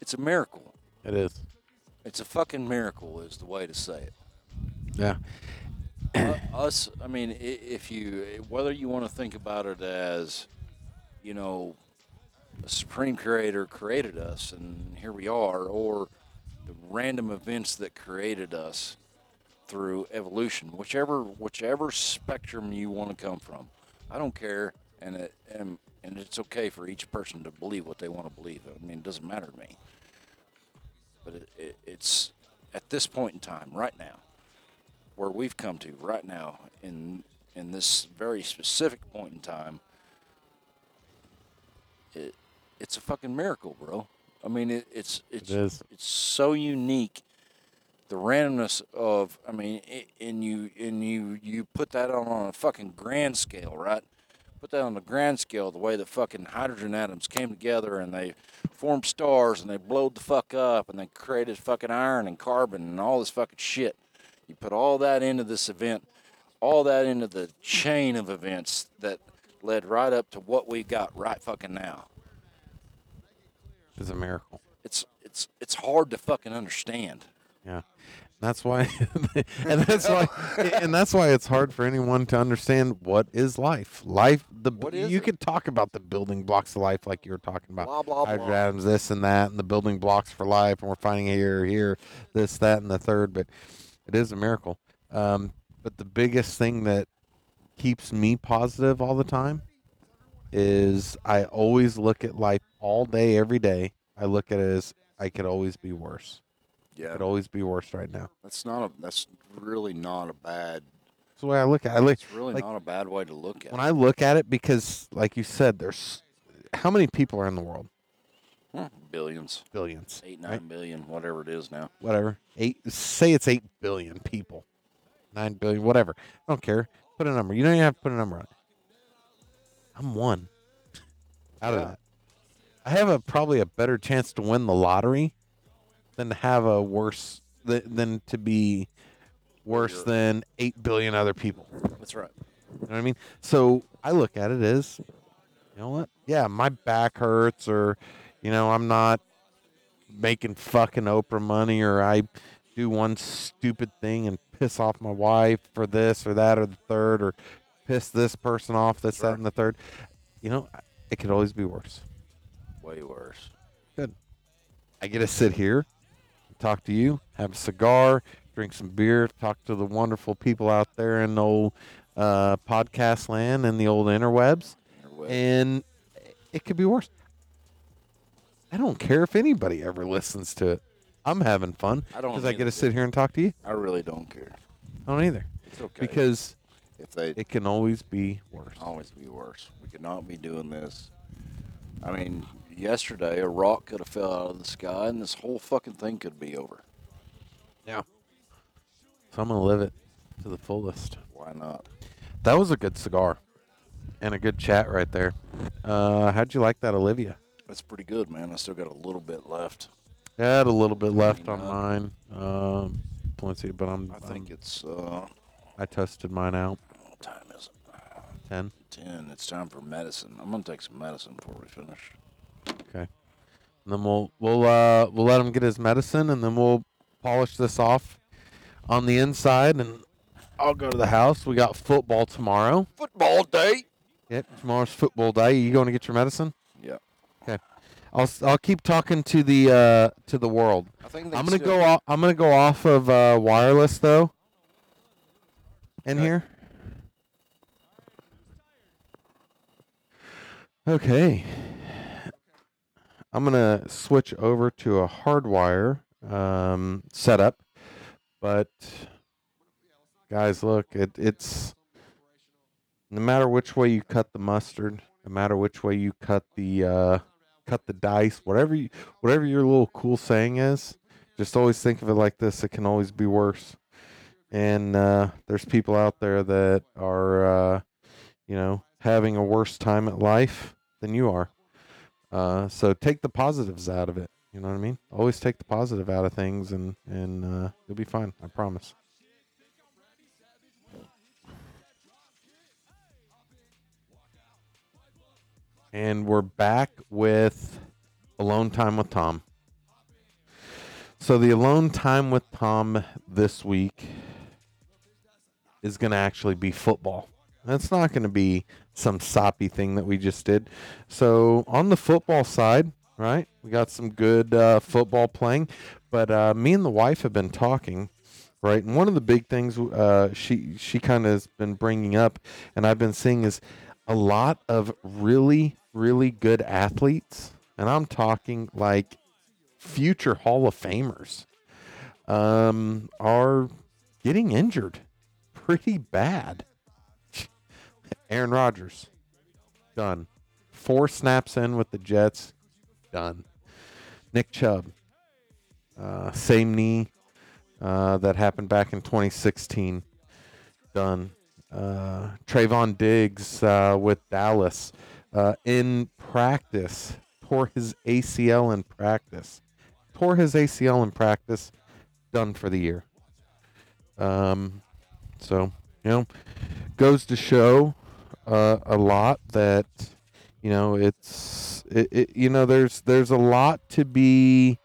it's a miracle. it is It's a fucking miracle, is the way to say it. yeah O- us i mean if you whether you want to think about it as you know a supreme creator created us and here we are or the random events that created us through evolution whichever whichever spectrum you want to come from. I don't care and it and, and it's okay for each person to believe what they want to believe. I mean it doesn't matter to me. But it, it, it's at this point in time right now where we've come to right now in in this very specific point in time it it's a fucking miracle bro i mean it, it's it's it's so unique the randomness of i mean it, and you and you you put that on, on a fucking grand scale right? Put that on the grand scale the way the fucking hydrogen atoms came together and they formed stars and they blowed the fuck up and they created fucking iron and carbon and all this fucking shit. You put all that into this event, all that into the chain of events that led right up to what we got right fucking now. It's a miracle. It's it's it's hard to fucking understand. Yeah. That's why, [laughs] and that's why, and that's why it's hard for anyone to understand what is life. Life, the is you it? could talk about the building blocks of life, like you were talking about. Blah blah hydrogen blah. atoms, this and that, and the building blocks for life, and we're finding here, here, this, that, and the third. But it is a miracle. Um, but the biggest thing that keeps me positive all the time is I always look at life all day, every day. I look at it as I could always be worse. Yeah, Could always be worse right now. that's not a that's really not a bad. That's the way I look at. it. I look It's really like, not a bad way to look at. when it. I look at it because, like you said, there's how many people are in the world? Hmm, Billions, Billions, eight nine right? billion, whatever it is now. whatever. Eight. Say it's eight billion people, nine billion, whatever. I don't care. Put a number. You don't even have to put a number on it. I'm one [laughs] out of Yeah. that. I have a probably a better chance to win the lottery than to have a worse th- than to be worse You're- than eight billion other people. That's right. You know what I mean? So I look at it as, you know what? Yeah, my back hurts, or, you know, I'm not making fucking Oprah money, or I do one stupid thing and piss off my wife for this or that or the third, or piss this person off, this, Sure. that, and the third. You know, it could always be worse. Way worse. Good. I get to sit here, talk to you, have a cigar, drink some beer, talk to the wonderful people out there in the old uh, podcast land and the old interwebs. Way. and it could be worse. I don't care if anybody ever listens to it. I'm having fun I don't because I get to sit here and talk to you. I really don't care. I don't either It's okay because if they it can always be worse. always be worse. We could not be doing this. I mean, yesterday a rock could have fell out of the sky and this whole fucking thing could be over. Yeah. So I'm gonna live it to the fullest. Why not? That was a good cigar and a good chat right there. Uh, how'd you like that, Oliva? That's pretty good, man. I still got a little bit left. I had a little bit left on mine. Um, plenty, but I'm. I think I'm- it's uh I tested mine out. what time is it? Ten. Ten. It's time for medicine. I'm gonna take some medicine before we finish. Okay. And then we'll we'll uh we'll let him get his medicine, and then we'll polish this off on the inside, and I'll go to the house. We got football tomorrow. Football day. Yep, tomorrow's football day. You going to get your medicine? Yeah. Okay. I'll I'll keep talking to the uh to the world. I think I'm gonna go off. I'm gonna go off of uh, wireless though. In Okay. here. Okay. I'm gonna switch over to a hardwire um, setup, but guys, look, it, it's no matter which way you cut the mustard, no matter which way you cut the uh, cut the dice, whatever you, whatever your little cool saying is, just always think of it like this. It can always be worse. And uh, there's people out there that are, uh, you know, having a worse time at life than you are. Uh, so take the positives out of it. You know what I mean? Always take the positive out of things, and and uh, you'll be fine. I promise. And we're back with Alone Time with Tom. So the Alone Time with Tom this week is going to actually be football. That's not going to be some soppy thing that we just did. So on the football side, right, we got some good uh, football playing. But uh, me and the wife have been talking, right, and one of the big things uh, she she kind of has been bringing up, and I've been seeing is a lot of really really good athletes, and I'm talking like future Hall of Famers, um, are getting injured pretty bad. Aaron Rodgers, done. Four snaps in with the Jets, done. Nick Chubb, uh, same knee uh, that happened back in 2016, done. Uh, Trevon Diggs uh, with Dallas uh, in practice tore his ACL in practice. Tore his ACL in practice, done for the year. Um, so you know, goes to show uh, a lot that you know it's it, it, you know there's there's a lot to be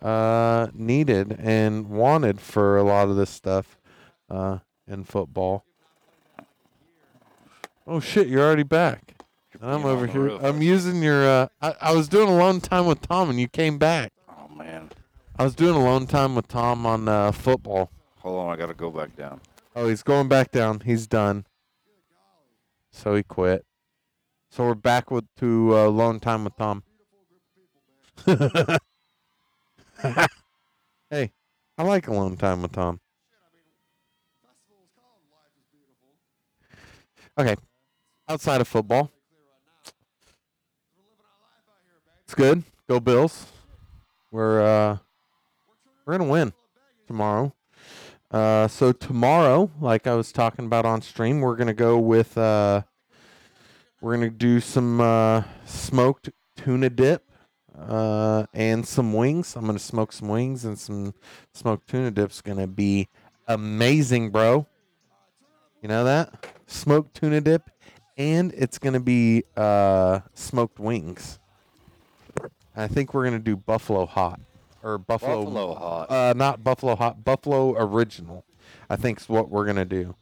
uh, needed and wanted for a lot of this stuff uh, in football. Oh shit! You're already back. And I'm over here. roof. I'm using your. Uh, I, I was doing alone time with Tom, and you came back. Oh man, I was doing alone time with Tom on uh, football. hold on, I gotta go back down. Oh, he's going back down. He's done. So he quit. So we're back with to uh, alone time with Tom. [laughs] hey, I like alone time with Tom. Okay, outside of football, it's good. Go Bills. We're uh, we're gonna win tomorrow. Uh, so tomorrow, like I was talking about on stream, we're gonna go with uh, we're gonna do some uh, smoked tuna dip uh, and some wings. I'm gonna smoke some wings and some smoked tuna dip's gonna be amazing, bro. You know that smoked tuna dip, and it's gonna be uh, smoked wings. I think we're gonna do buffalo hot or buffalo Buffalo hot. uh, not Buffalo Hot, Buffalo Original. I think's what we're gonna do.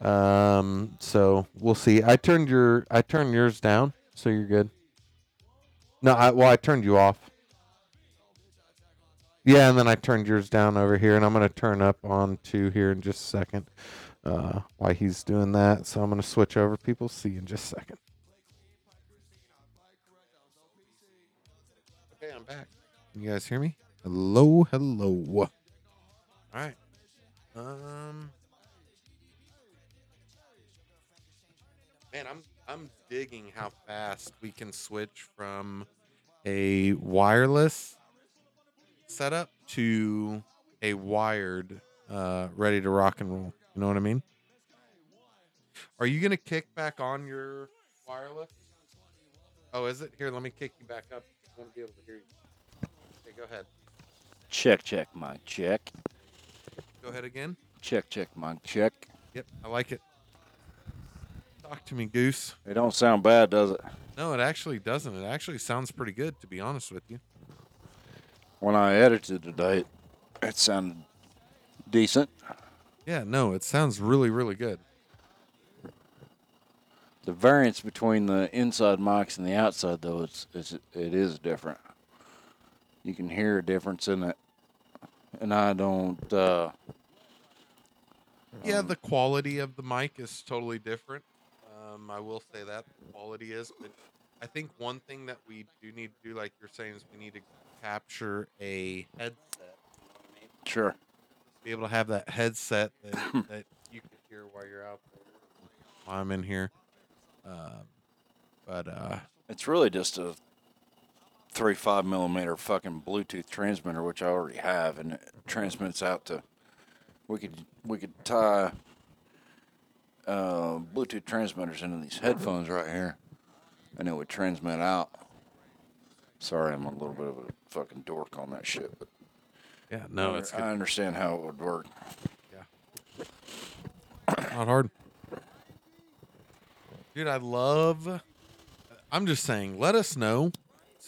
Um, so we'll see. I turned your I turned yours down, so you're good. No, I well I turned you off. Yeah, and then I turned yours down over here, and I'm gonna turn up on two here in just a second. Uh, while he's doing that, so I'm gonna switch over. People see you in just a second. Okay, I'm back. Can you guys hear me? Hello, hello. All right. Um. Man, I'm I'm digging how fast we can switch from a wireless setup to a wired, uh, ready to rock and roll. You know what I mean? Are you gonna kick back on your wireless? Oh, is it? Here, let me kick you back up. I want to be able to hear you. Okay, go ahead. Check, check, mic, check. Go ahead again. Check, check, mic, check. Yep, I like it. Talk to me, Goose. It don't sound bad, does it? No, it actually doesn't. It actually sounds pretty good, to be honest with you. When I edited today, it sounded decent. Yeah, no, it sounds really, really good. The variance between the inside mics and the outside, though, it's, it's it is different. You can hear a difference in it, and I don't. Uh, Yeah, the quality of the mic is totally different. Um, I will say that the quality is, but I think one thing that we do need to do, like you're saying, is we need to capture a headset. sure. Be able to have that headset that, [coughs] that you can hear while you're out there, while I'm in here. Um, but uh, It's really just a three five millimeter fucking Bluetooth transmitter, which I already have, and it transmits out to. We could we could tie uh, Bluetooth transmitters into these headphones right here, and it would transmit out. Sorry, I'm a little bit of a fucking dork on that shit, but yeah, no, it's I good. understand how it would work. Yeah, not hard. Dude, I love. I'm just saying, let us know.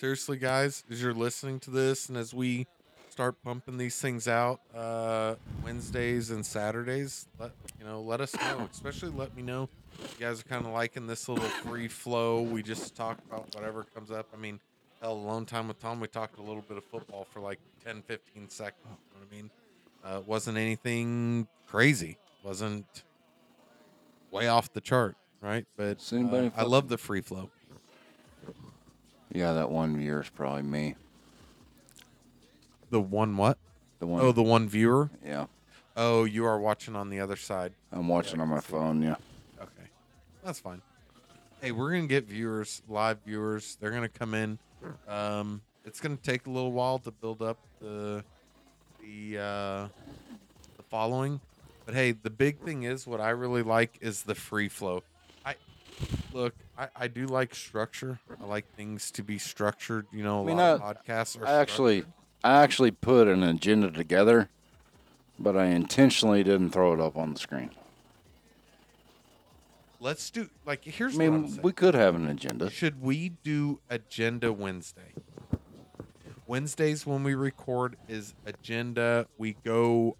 Seriously, guys, as you're listening to this and as we start pumping these things out uh, Wednesdays and Saturdays. Let you know, let us know. [coughs] Especially let me know if you guys are kind of liking this little free flow. We just talk about whatever comes up. I mean, hell, alone time with Tom, we talked a little bit of football for like 10, 15 seconds. You know what I mean? Uh, it wasn't anything crazy. wasn't way off the chart, right? But uh, I love the free flow. Yeah, that one viewer is probably me. The one what? The one. Oh, the one viewer. yeah. Oh, you are watching on the other side. I'm watching on my phone. Yeah. Okay, that's fine. Hey, we're gonna get viewers, live viewers. They're gonna come in. Um, it's gonna take a little while to build up the the uh, the following, but hey, the big thing is what I really like is the free flow. I look, I, I do like structure. I like things to be structured. You know, a I mean, lot of podcasts are. I actually, I actually put an agenda together, but I intentionally didn't throw it up on the screen. Let's do like here's I mean, we could have an agenda. Should we do Agenda Wednesday? Wednesdays when we record is agenda. We go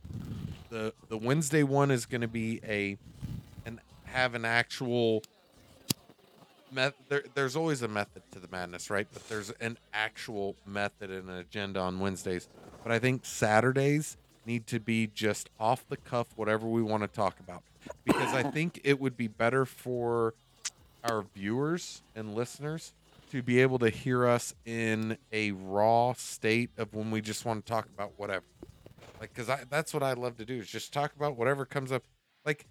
the the Wednesday one is going to be a and have an actual There, there's always a method to the madness, right? But there's an actual method and an agenda on Wednesdays. But I think Saturdays need to be just off the cuff, whatever we want to talk about, because I think it would be better for our viewers and listeners to be able to hear us in a raw state of when we just want to talk about whatever. Like, because that's what I love to do is just talk about whatever comes up. Like,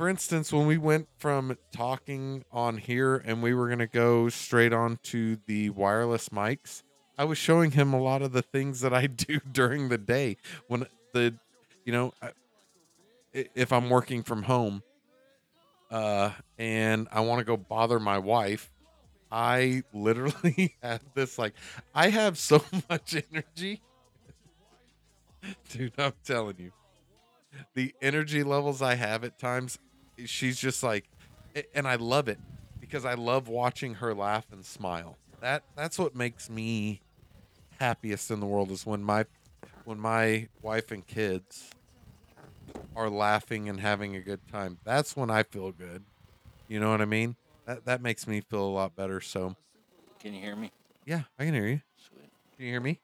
for instance, when we went from talking on here and we were going to go straight on to the wireless mics, I was showing him a lot of the things that I [laughs] do during the day when the, you know, if I'm working from home uh, and I want to go bother my wife, I [laughs] literally have this like, I have so [laughs] much energy. Dude, I'm telling you the energy levels I have at times, she's just like, and I love it because I love watching her laugh and smile. That that's what makes me happiest in the world is when my when my wife and kids are laughing and having a good time. That's when I feel good. You know what I mean? That that makes me feel a lot better. So Can you hear me? yeah, I can hear you. Sweet. Can you hear me?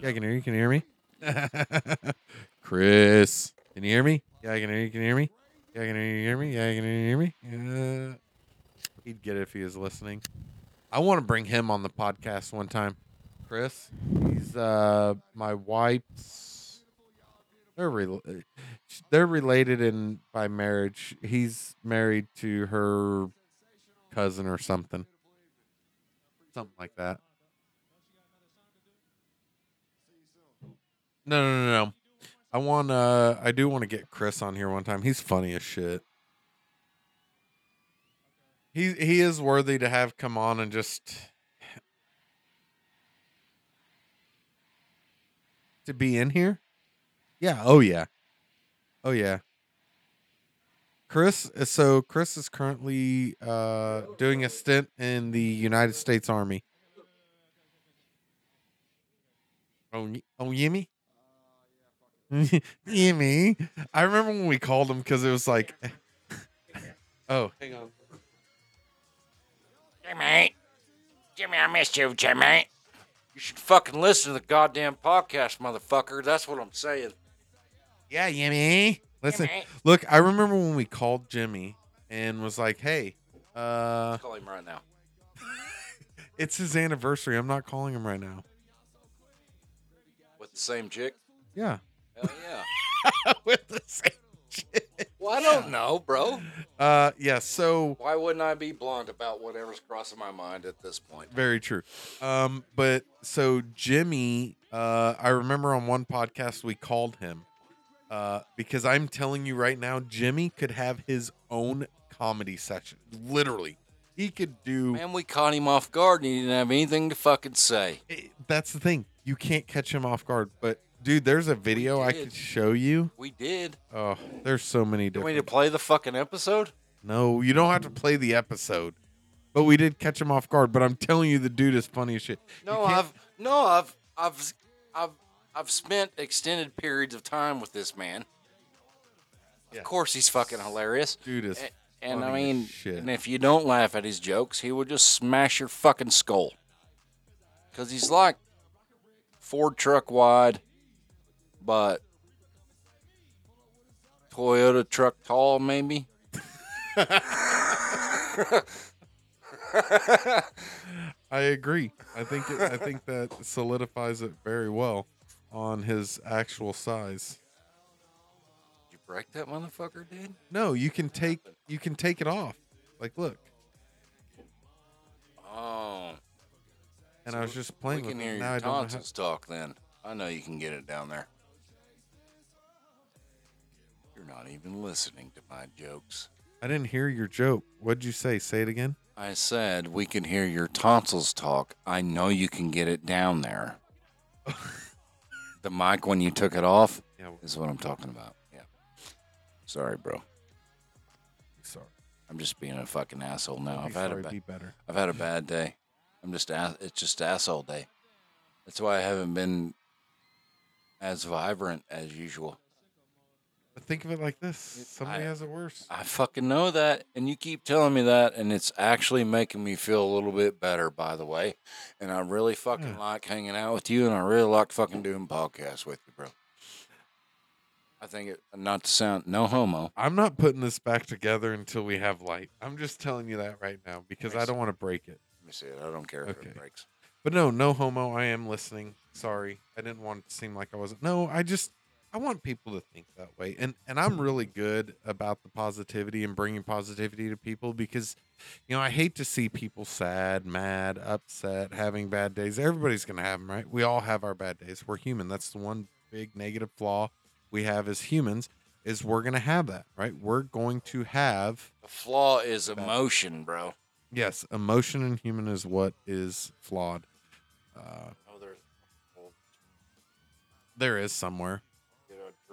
Yeah, I can hear you. Can you hear me? [laughs] Chris, can you hear me? Yeah, I can hear you. Can you hear me? Yeah, can you. Hear me? Yeah, can you. Hear me? Yeah. He'd get it if he was listening. I want to bring him on the podcast one time. Chris, he's uh my wife's. They're rel- they're related in by marriage. He's married to her cousin or something, something like that. No, no, no, no. I want uh I do want to get Chris on here one time. He's funny as shit. He he is worthy to have come on and just to be in here. Yeah, oh yeah. Oh yeah. Chris uh, so Chris is currently uh doing a stint in the United States Army. Oh, oh, Yimmy? [laughs] Yimmy. I remember when we called him because it was like, [laughs] oh, hang on. Jimmy, Jimmy, I missed you, Jimmy. You should fucking listen to the goddamn podcast, motherfucker. That's what I'm saying. Yeah, Yimmy. Listen, Jimmy. look, I remember when we called Jimmy and was like, hey, uh, Call him right now. [laughs] it's his anniversary. I'm not calling him right now. With the same chick? Yeah. Hell yeah. [laughs] With the same shit. well, I don't know, bro. Uh, yeah, so Why wouldn't I be blunt about whatever's crossing my mind at this point? Very true. Um, but so Jimmy, uh, I remember on one podcast we called him uh, because I'm telling you right now, Jimmy could have his own comedy section. Literally, he could do. And we caught him off guard and he didn't have anything to fucking say. eh, That's the thing. You can't catch him off guard. But dude, there's a video I did. could show you. We did. Oh, there's so many Do we need different. to play the fucking episode? No, you don't have to play the episode. But we did catch him off guard. But I'm telling you, the dude is funny as shit. No, I've no, I've I've I've I've spent extended periods of time with this man. Yeah. Of course, he's fucking hilarious. Dude is A- And I mean, and if you don't laugh at his jokes, he will just smash your fucking skull. Cause he's like Ford truck wide, but Toyota truck tall, maybe. I agree. I think it, I think that solidifies it very well on his actual size. Did you break that motherfucker, dude? No, you can take you can take it off. Like look, Oh, and I was just playing we with can it. hear Now I your tonsils talk. Then I know you can get it down there. You're not even listening to my jokes. I didn't hear your joke. What'd you say? Say it again. I said we can hear your tonsils talk. I know you can get it down there. [laughs] the mic when you took it off Yeah, is what I'm talking about. Yeah. Sorry, bro. sorry. I'm just being a fucking asshole now. I've had a sorry, ba- be better. I've had a bad day. I'm just ass- it's just asshole day. That's why I haven't been as vibrant as usual. But think of it like this: somebody I- has it worse. I fucking know that, and you keep telling me that, and it's actually making me feel a little bit better, by the way. And I really fucking Yeah. like hanging out with you, and I really like fucking doing podcasts with you, bro. I think it, not to sound no homo. I'm not putting this back together until we have light. I'm just telling you that right now because I don't want to break it. Let me see it. I don't care if it breaks. But no, no homo. I am listening. Sorry, I didn't want it to seem like I wasn't. No, I just I want people to think that way, and and I'm really good about the positivity and bringing positivity to people because, you know, I hate to see people sad, mad, upset, having bad days. Everybody's gonna have them, right? We all have our bad days. We're human. That's the one big negative flaw we have as humans is we're gonna have that, right? We're going to have The flaw is emotion, bro. yes, emotion in human is what is flawed. Uh, Oh, there's there is somewhere.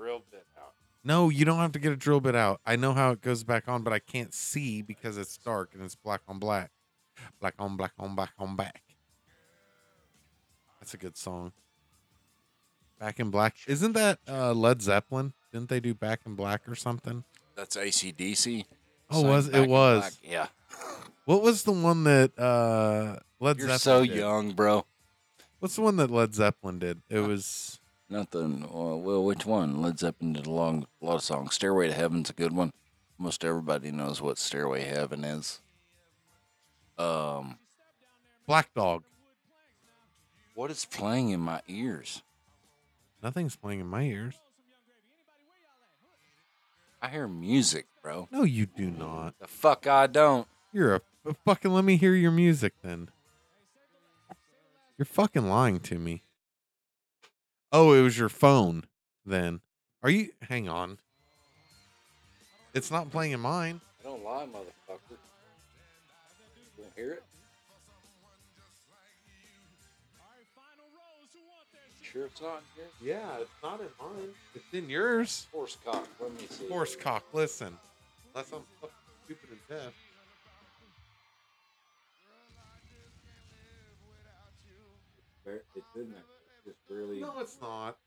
Drill bit out. No, you don't have to get a drill bit out. I know how it goes back on, but I can't see because it's dark and it's black on black. Black on black on black on back. That's a good song. Back in Black. Isn't that uh, Led Zeppelin? Didn't they do Back in Black or something? That's ACDC. Oh, Sang was it was? Yeah. What was the one that uh, Led You're Zeppelin so did? young, bro. What's the one that Led Zeppelin did? It was Nothing. Well, well, which one? Led Zeppelin did a long, lot of songs. Stairway to Heaven's a good one. Most everybody knows what Stairway to Heaven is. Um, Black Dog. what is playing in my ears? Nothing's playing in my ears. I hear music, bro. No, you do not. The fuck I don't. You're a, a fucking. Let me hear your music then. You're fucking lying to me. Oh, it was your phone then. Are you? Hang on. It's not playing in mine. I don't lie, motherfucker. You don't hear it? Sure, it's not in here. Yeah, it's not in mine. It's in yours. Horse cock. Let me see. Horse cock. Listen, unless I'm fucking stupid and deaf. It's in there. It's really. No, it's not.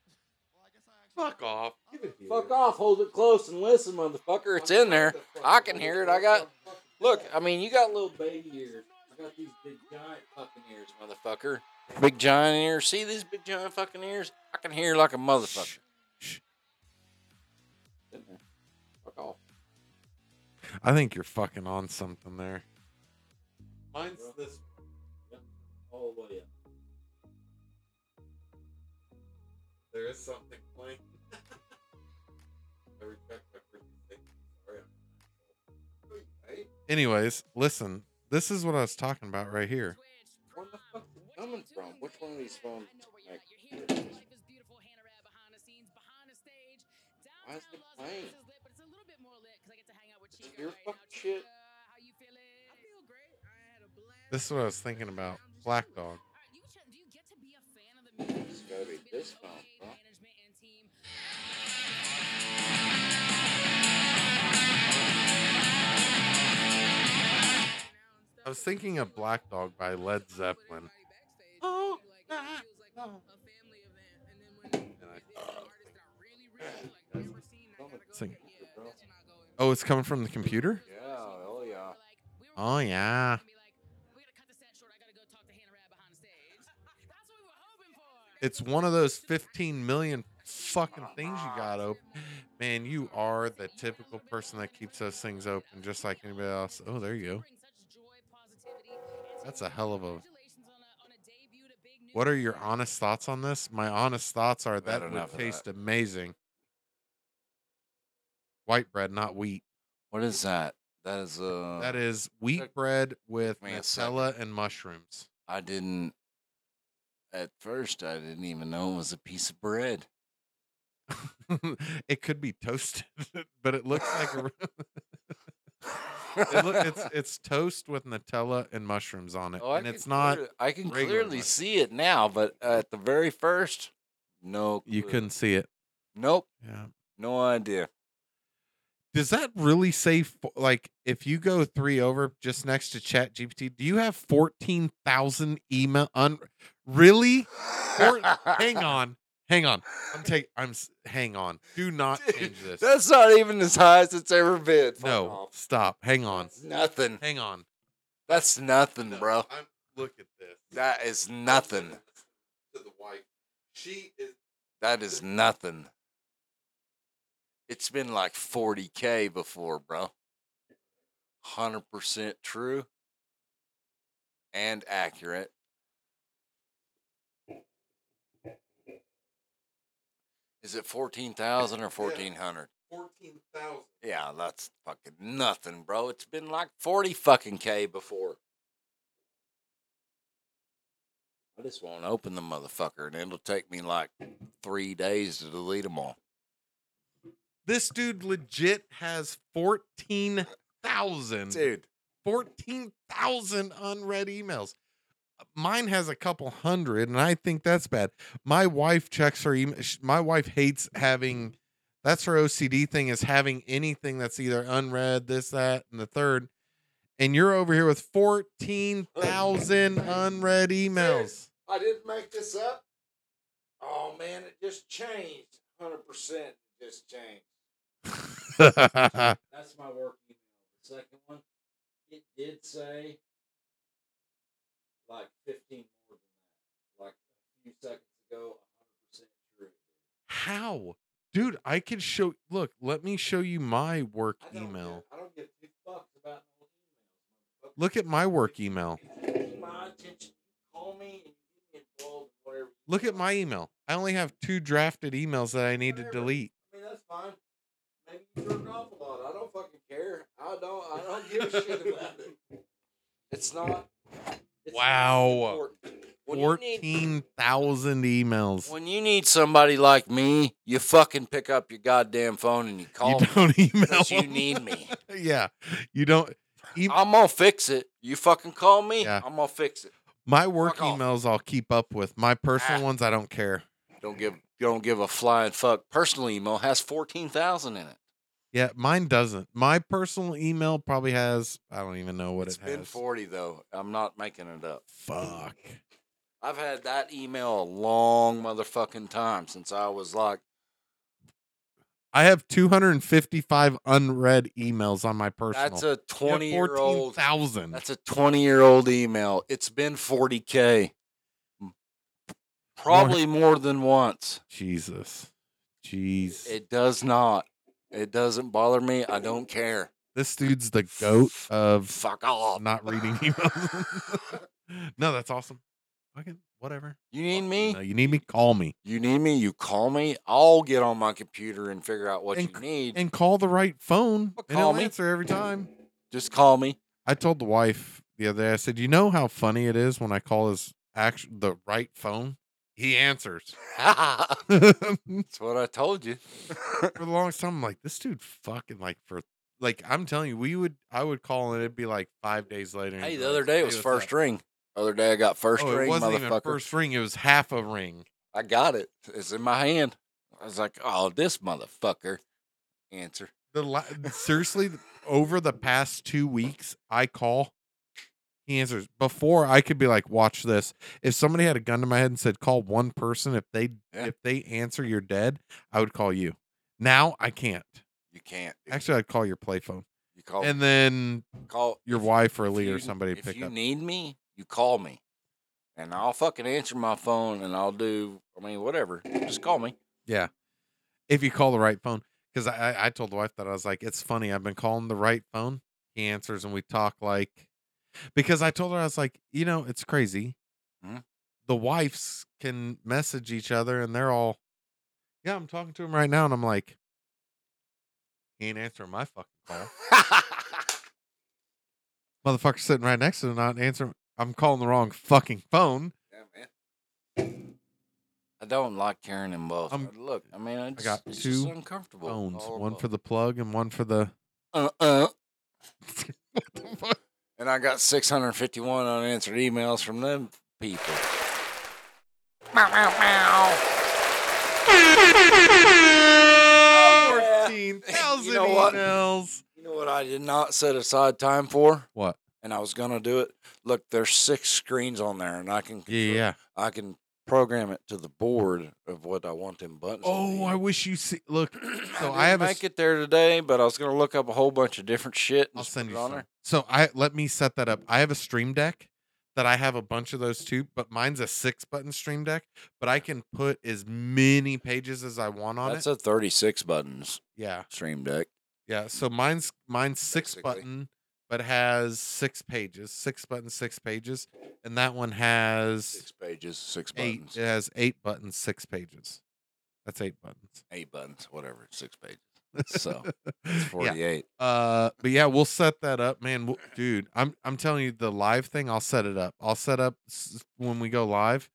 Fuck off. Give it here. Fuck off. Hold it close and listen, motherfucker. It's in there. I can hear it. I got. Look, I mean, you got little baby ears. I got these big giant fucking ears, motherfucker. Big giant ears. See these big giant fucking ears? I can hear like a motherfucker. Shh. It's in there. Fuck off. I think you're fucking on something there. Mine's this. All the way up. There is something playing. I rechecked my freaking thing. Sorry. Hey, Anyways, listen. This is what I was talking about right here. where the fuck is it coming from? Which one of these phones? Make Why is it playing? It's your fucking shit. This is what I was thinking about. Black Dog. It's gotta be this phone. I was thinking of Black Dog by Led Zeppelin. Oh, ah, oh. Oh, it's coming from the computer? Yeah, oh yeah. Oh yeah. It's one of those 15 million fucking things you got open. Man, you are the typical person that keeps those things open just like anybody else. Oh, there you go. That's a hell of a. What are your honest thoughts on this? My honest thoughts are that would taste that. amazing. White bread, not wheat. What is that? That is uh. That is wheat bread with. Nutella and mushrooms. I didn't. At first, I didn't even know it was a piece of bread. it could be toasted, [laughs] but it looks like a, [laughs] [laughs] it look, it's it's toast with Nutella and mushrooms on it, Oh, and it's not. clear- I can clearly mush- see it now, but at the very first, no. You couldn't see it. Nope. Yeah. No idea. Does that really say like if you go three over just next to Chat GPT? Do you have fourteen thousand email? Un really? Four- hang on, hang on. I'm taking. I'm. s- Hang on. Do not change this. That's not even as high as it's ever been. Fuck no, off. stop. Hang on. Nothing. Hang on. That's nothing, No, bro. I'm, look at this. That is nothing. To the wife. She is. That is nothing. It's been like 40k before, bro. 100% true and accurate. Is it 14,000 or 1400? Fourteen thousand. Yeah, that's fucking nothing, bro. It's been like 40 fucking K before. I just won't open the motherfucker, and it'll take me like three days to delete them all. This dude legit has fourteen thousand. Dude, 14,000 unread emails. Mine has a couple hundred, and I think that's bad. My wife checks her email. My wife hates having mm-hmm. that's her OCD thing is having anything that's either unread, this, that, and the third. And you're over here with 14,000 unread emails. I didn't make this up. Oh man, it just changed. 100% just changed. [laughs] That's my work email. The second one, it did say like 15 more than that. Like a few seconds ago, 100% true. How? Dude, I can show look, let me show you my work I email. Give, I don't give two fucks about no emails. motherfucker. Look at my work email. You my attention. Call me and get me involved in whatever. Look at my email. I only have two drafted emails that I need to delete. I mean, that's fine. Maybe you jerk off a lot. I don't fucking care. I don't. I don't give a shit about it. [laughs] It's not. It's Wow. important. When 14,000 emails. When you need somebody like me, you fucking pick up your goddamn phone and you call you don't [laughs] email. because you need me. [laughs] yeah. You don't. e- I'm gonna fix it. You fucking call me. Yeah. I'm gonna fix it. my work fuck off. emails I'll keep up with. My personal Ah. ones, I don't care. Don't give. Don't give a flying fuck. Personal email has fourteen thousand in it. Yeah, mine doesn't. My personal email probably has, I don't even know what It's it has. been has. forty though. I'm not making it up. Fuck. I've had that email a long motherfucking time since I was like, I have 255 unread emails on my personal. that's a twenty year old. 14,000. That's a twenty year old email. It's been forty k. Probably more than once. Jesus. Jeez. It does not. It doesn't bother me. I don't care. this dude's the goat of Fuck off. not reading [laughs] emails. [laughs] no, that's awesome. Fucking whatever. You need me? No, you need me? Call me. You need me? You call me. I'll get on my computer and figure out what And you need. And call the right phone. Well, and call he'll me. answer every time. Just call me. I told the wife the other day, I said, You know how funny it is when I call his act the right phone? He answers. [laughs] That's what I told you. For the longest time, I'm like, this dude fucking like for like I'm telling you, we would I would call and it'd be like five days later. hey, the other day it was first up?" ring. Other day I got first Oh, it ring, wasn't even first ring, it was half a ring. I got it. It's in my hand. I was like, oh, this motherfucker. Answer. The la- seriously, over the past two weeks, I call. He answers. Before I could be like, "Watch this." If somebody had a gun to my head and said, "Call one person," if they Yeah. if they answer, you're dead. I would call you. Now I can't. You can't. If Actually, I'd call your play phone, you call and then call your wife or Lee or somebody If pick you up. need me, you call me, and I'll fucking answer my phone, and I'll do. I mean, whatever. Just call me. Yeah, if you call the right phone, because I I told the wife that I was like, it's funny. I've been calling the right phone. He answers, and we talk like, because I told her I was like, you know, it's crazy. Mhm. The wives can message each other, and they're all, yeah, I'm talking to him right now, and I'm like, he ain't answering my fucking call. [laughs] Motherfucker sitting right next to him, not answering. I'm calling the wrong fucking phone. Yeah, man. I don't like carrying them both. I'm- Look, I mean, it's, got it's just two uncomfortable. Phones, one for the plug and one for the. uh uh. [laughs] what the fuck? And I got 651 unanswered emails from them people. Meow, meow, meow. Fourteen thousand [laughs] You know what? emails. You know what I did not set aside time for? What? And I was gonna do it. Look, there's six screens on there, and I can Yeah, yeah. I can program it to the board of what I want them buttons. Oh, be. I wish you see. Look, [clears throat] so I I have a. make it there today, but I was gonna look up a whole bunch of different shit. And I'll send put you on some. there. So I let me set that up. I have a Stream Deck that I have a bunch of those too, but mine's a six button Stream Deck. But I can put as many pages as I want on it. That's it. a 36 buttons yeah, stream deck. yeah. So mine's mine's six Basically. button, but has six pages, six buttons, six pages, and that one has Six pages, six eight. buttons, It has eight buttons, six pages. That's eight buttons. eight buttons, whatever, six pages. So it's yeah. 48. Uh, but yeah, we'll set that up, man. We'll- Dude, I'm I'm telling you, the live thing, I'll set it up. I'll set up s- when we go live.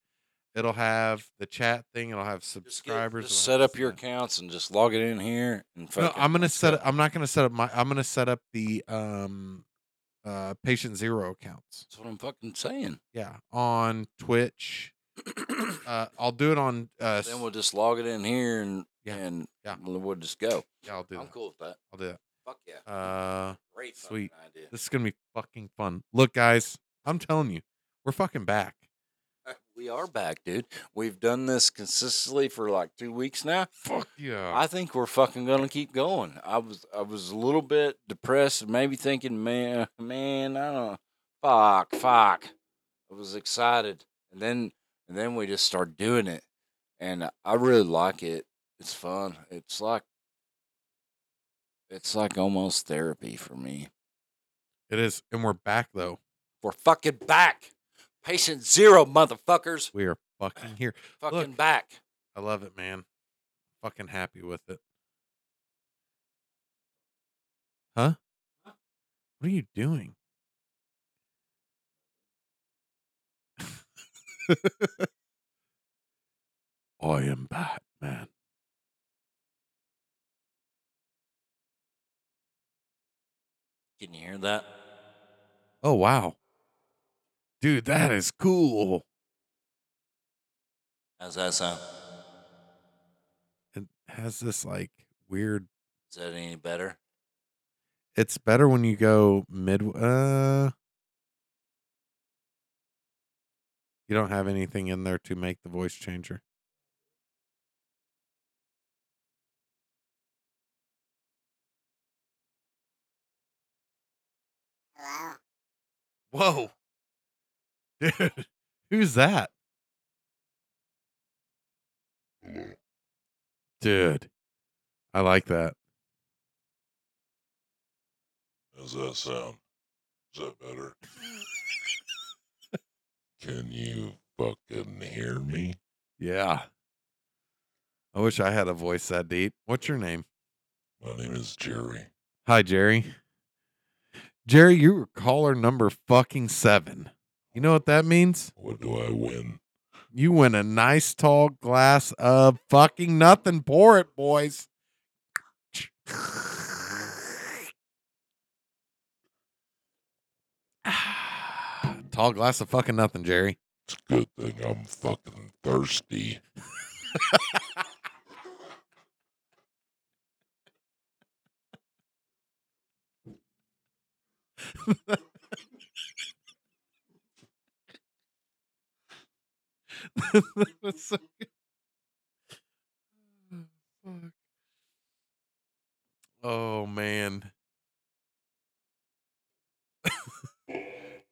It'll have the chat thing. It'll have Just, get- subscribers. just set up your accounts and just log it in here and. No, I'm gonna set it. I'm not gonna set up my. I'm gonna set up the um, uh, patient zero accounts. That's what I'm fucking saying. Yeah, on Twitch. [clears throat] Uh, I'll do it on. Uh, then we'll just log it in here and Yeah, and yeah. we'll we'll just go. yeah, I'll do I'm that. cool with that. I'll do that. Fuck yeah. Uh, Great fucking sweet. idea. this is gonna be fucking fun. Look, guys, I'm telling you, we're fucking back. [laughs] We are back, dude. We've done this consistently for like two weeks now. Fuck yeah. I think we're fucking gonna keep going. I was I was a little bit depressed, maybe thinking, man, man, I don't know, fuck, fuck. I was excited, and then and then we just started doing it, and I really like it. It's fun. It's like it's like almost therapy for me. It is, and we're back though. We're fucking back. Patient zero, motherfuckers. We are [clears throat] fucking here. Fucking Look. back. I love it, man. Fucking happy with it. Huh? What are you doing? [laughs] I am Batman. Can you hear that? Oh wow. Dude, that is cool. How's that sound? It has this like weird Is that any better? it's better when you go mid uh you don't have anything in there to make the voice changer whoa [laughs] dude who's that dude i like that How's that sound? Is that better? Can you fucking hear me? yeah i wish i had a voice that deep what's your name My name is Jerry. Hi, Jerry. Jerry, you were caller number fucking seven. You know what that means? What do I win? You win a nice tall glass of fucking nothing. Pour it, boys. [sighs] tall glass of fucking nothing, Jerry. It's a good thing I'm fucking thirsty. [laughs] so good. Oh. Oh man.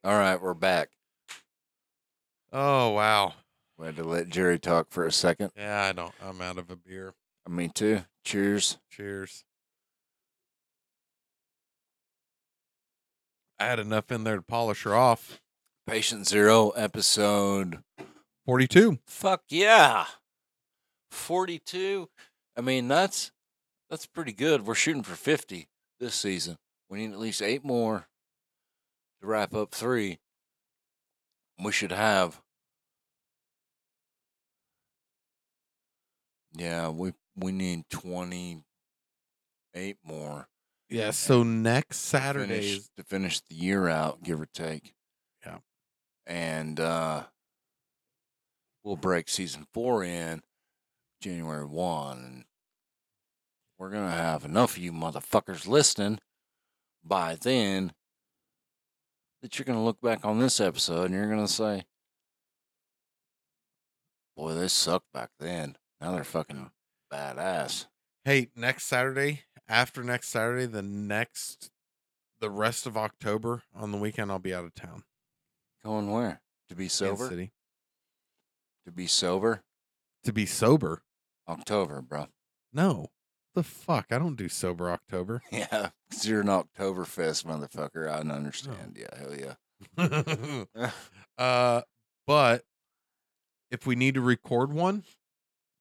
All right, we're back. Oh wow. We had to let Jerry talk for a second. Yeah, I don't. I'm out of a beer. Me too. Cheers. Cheers. I had enough in there to polish her off. Patient Zero episode. 42. Fuck yeah. 42. I mean, that's that's pretty good. We're shooting for 50 this season. We need at least 8 more to wrap up 3. We should have Yeah, we we need 28 more Yeah. So next to Saturday finish, is to finish the year out, give or take. Yeah. And uh we'll break season four in January one. And we're gonna have enough of you motherfuckers listening by then that you're gonna look back on this episode and you're gonna say, Boy, they sucked back then. Now they're fucking badass. hey, next Saturday, after next Saturday, the next the rest of October on the weekend I'll be out of town. Going where? To be sober? City. To be sober? To be sober. October, bro. No. The fuck? I don't do sober October. [laughs] Yeah, 'cause you're an Oktoberfest motherfucker. I don't understand. Yeah, hell yeah. [laughs] uh but if we need to record one,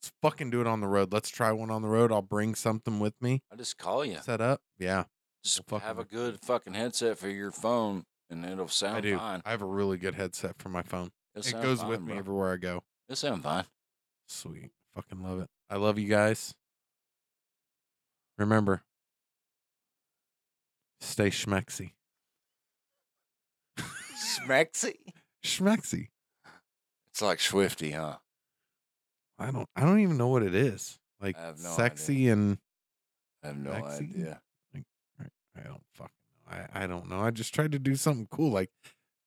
let's fucking do it on the road. Let's try one on the road. I'll bring something with me. I just call you. Set up. Yeah. Just we'll have a good fucking headset for your phone, and it'll sound I do. fine. I have a really good headset for my phone. It'll It goes fine, with me bro. everywhere I go. It'll sound fine. Sweet. Fucking love it. I love you guys. Remember, stay schmexy. Schmexy? [laughs] Schmexy. It's like Swifty, huh? I don't I don't even know what it is. Like I have no sexy and I have no Smexy? idea. I don't fucking know. I, I don't know. I just tried to do something cool. Like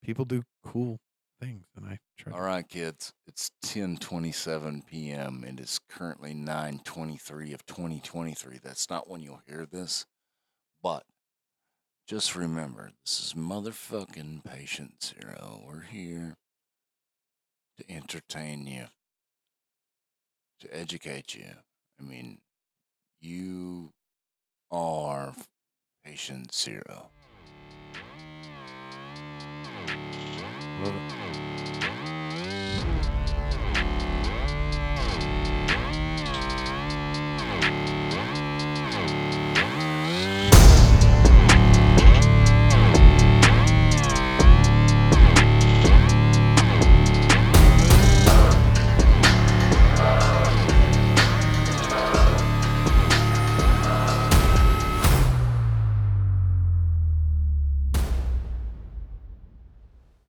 people do cool things and I tried All right, kids. It's 10:27 p.m. And It is currently 9:23 of 2023. That's not when you'll hear this, but just remember, this is motherfucking patient zero. We're here to entertain you, to educate you. I mean, you are patient zero. Love it.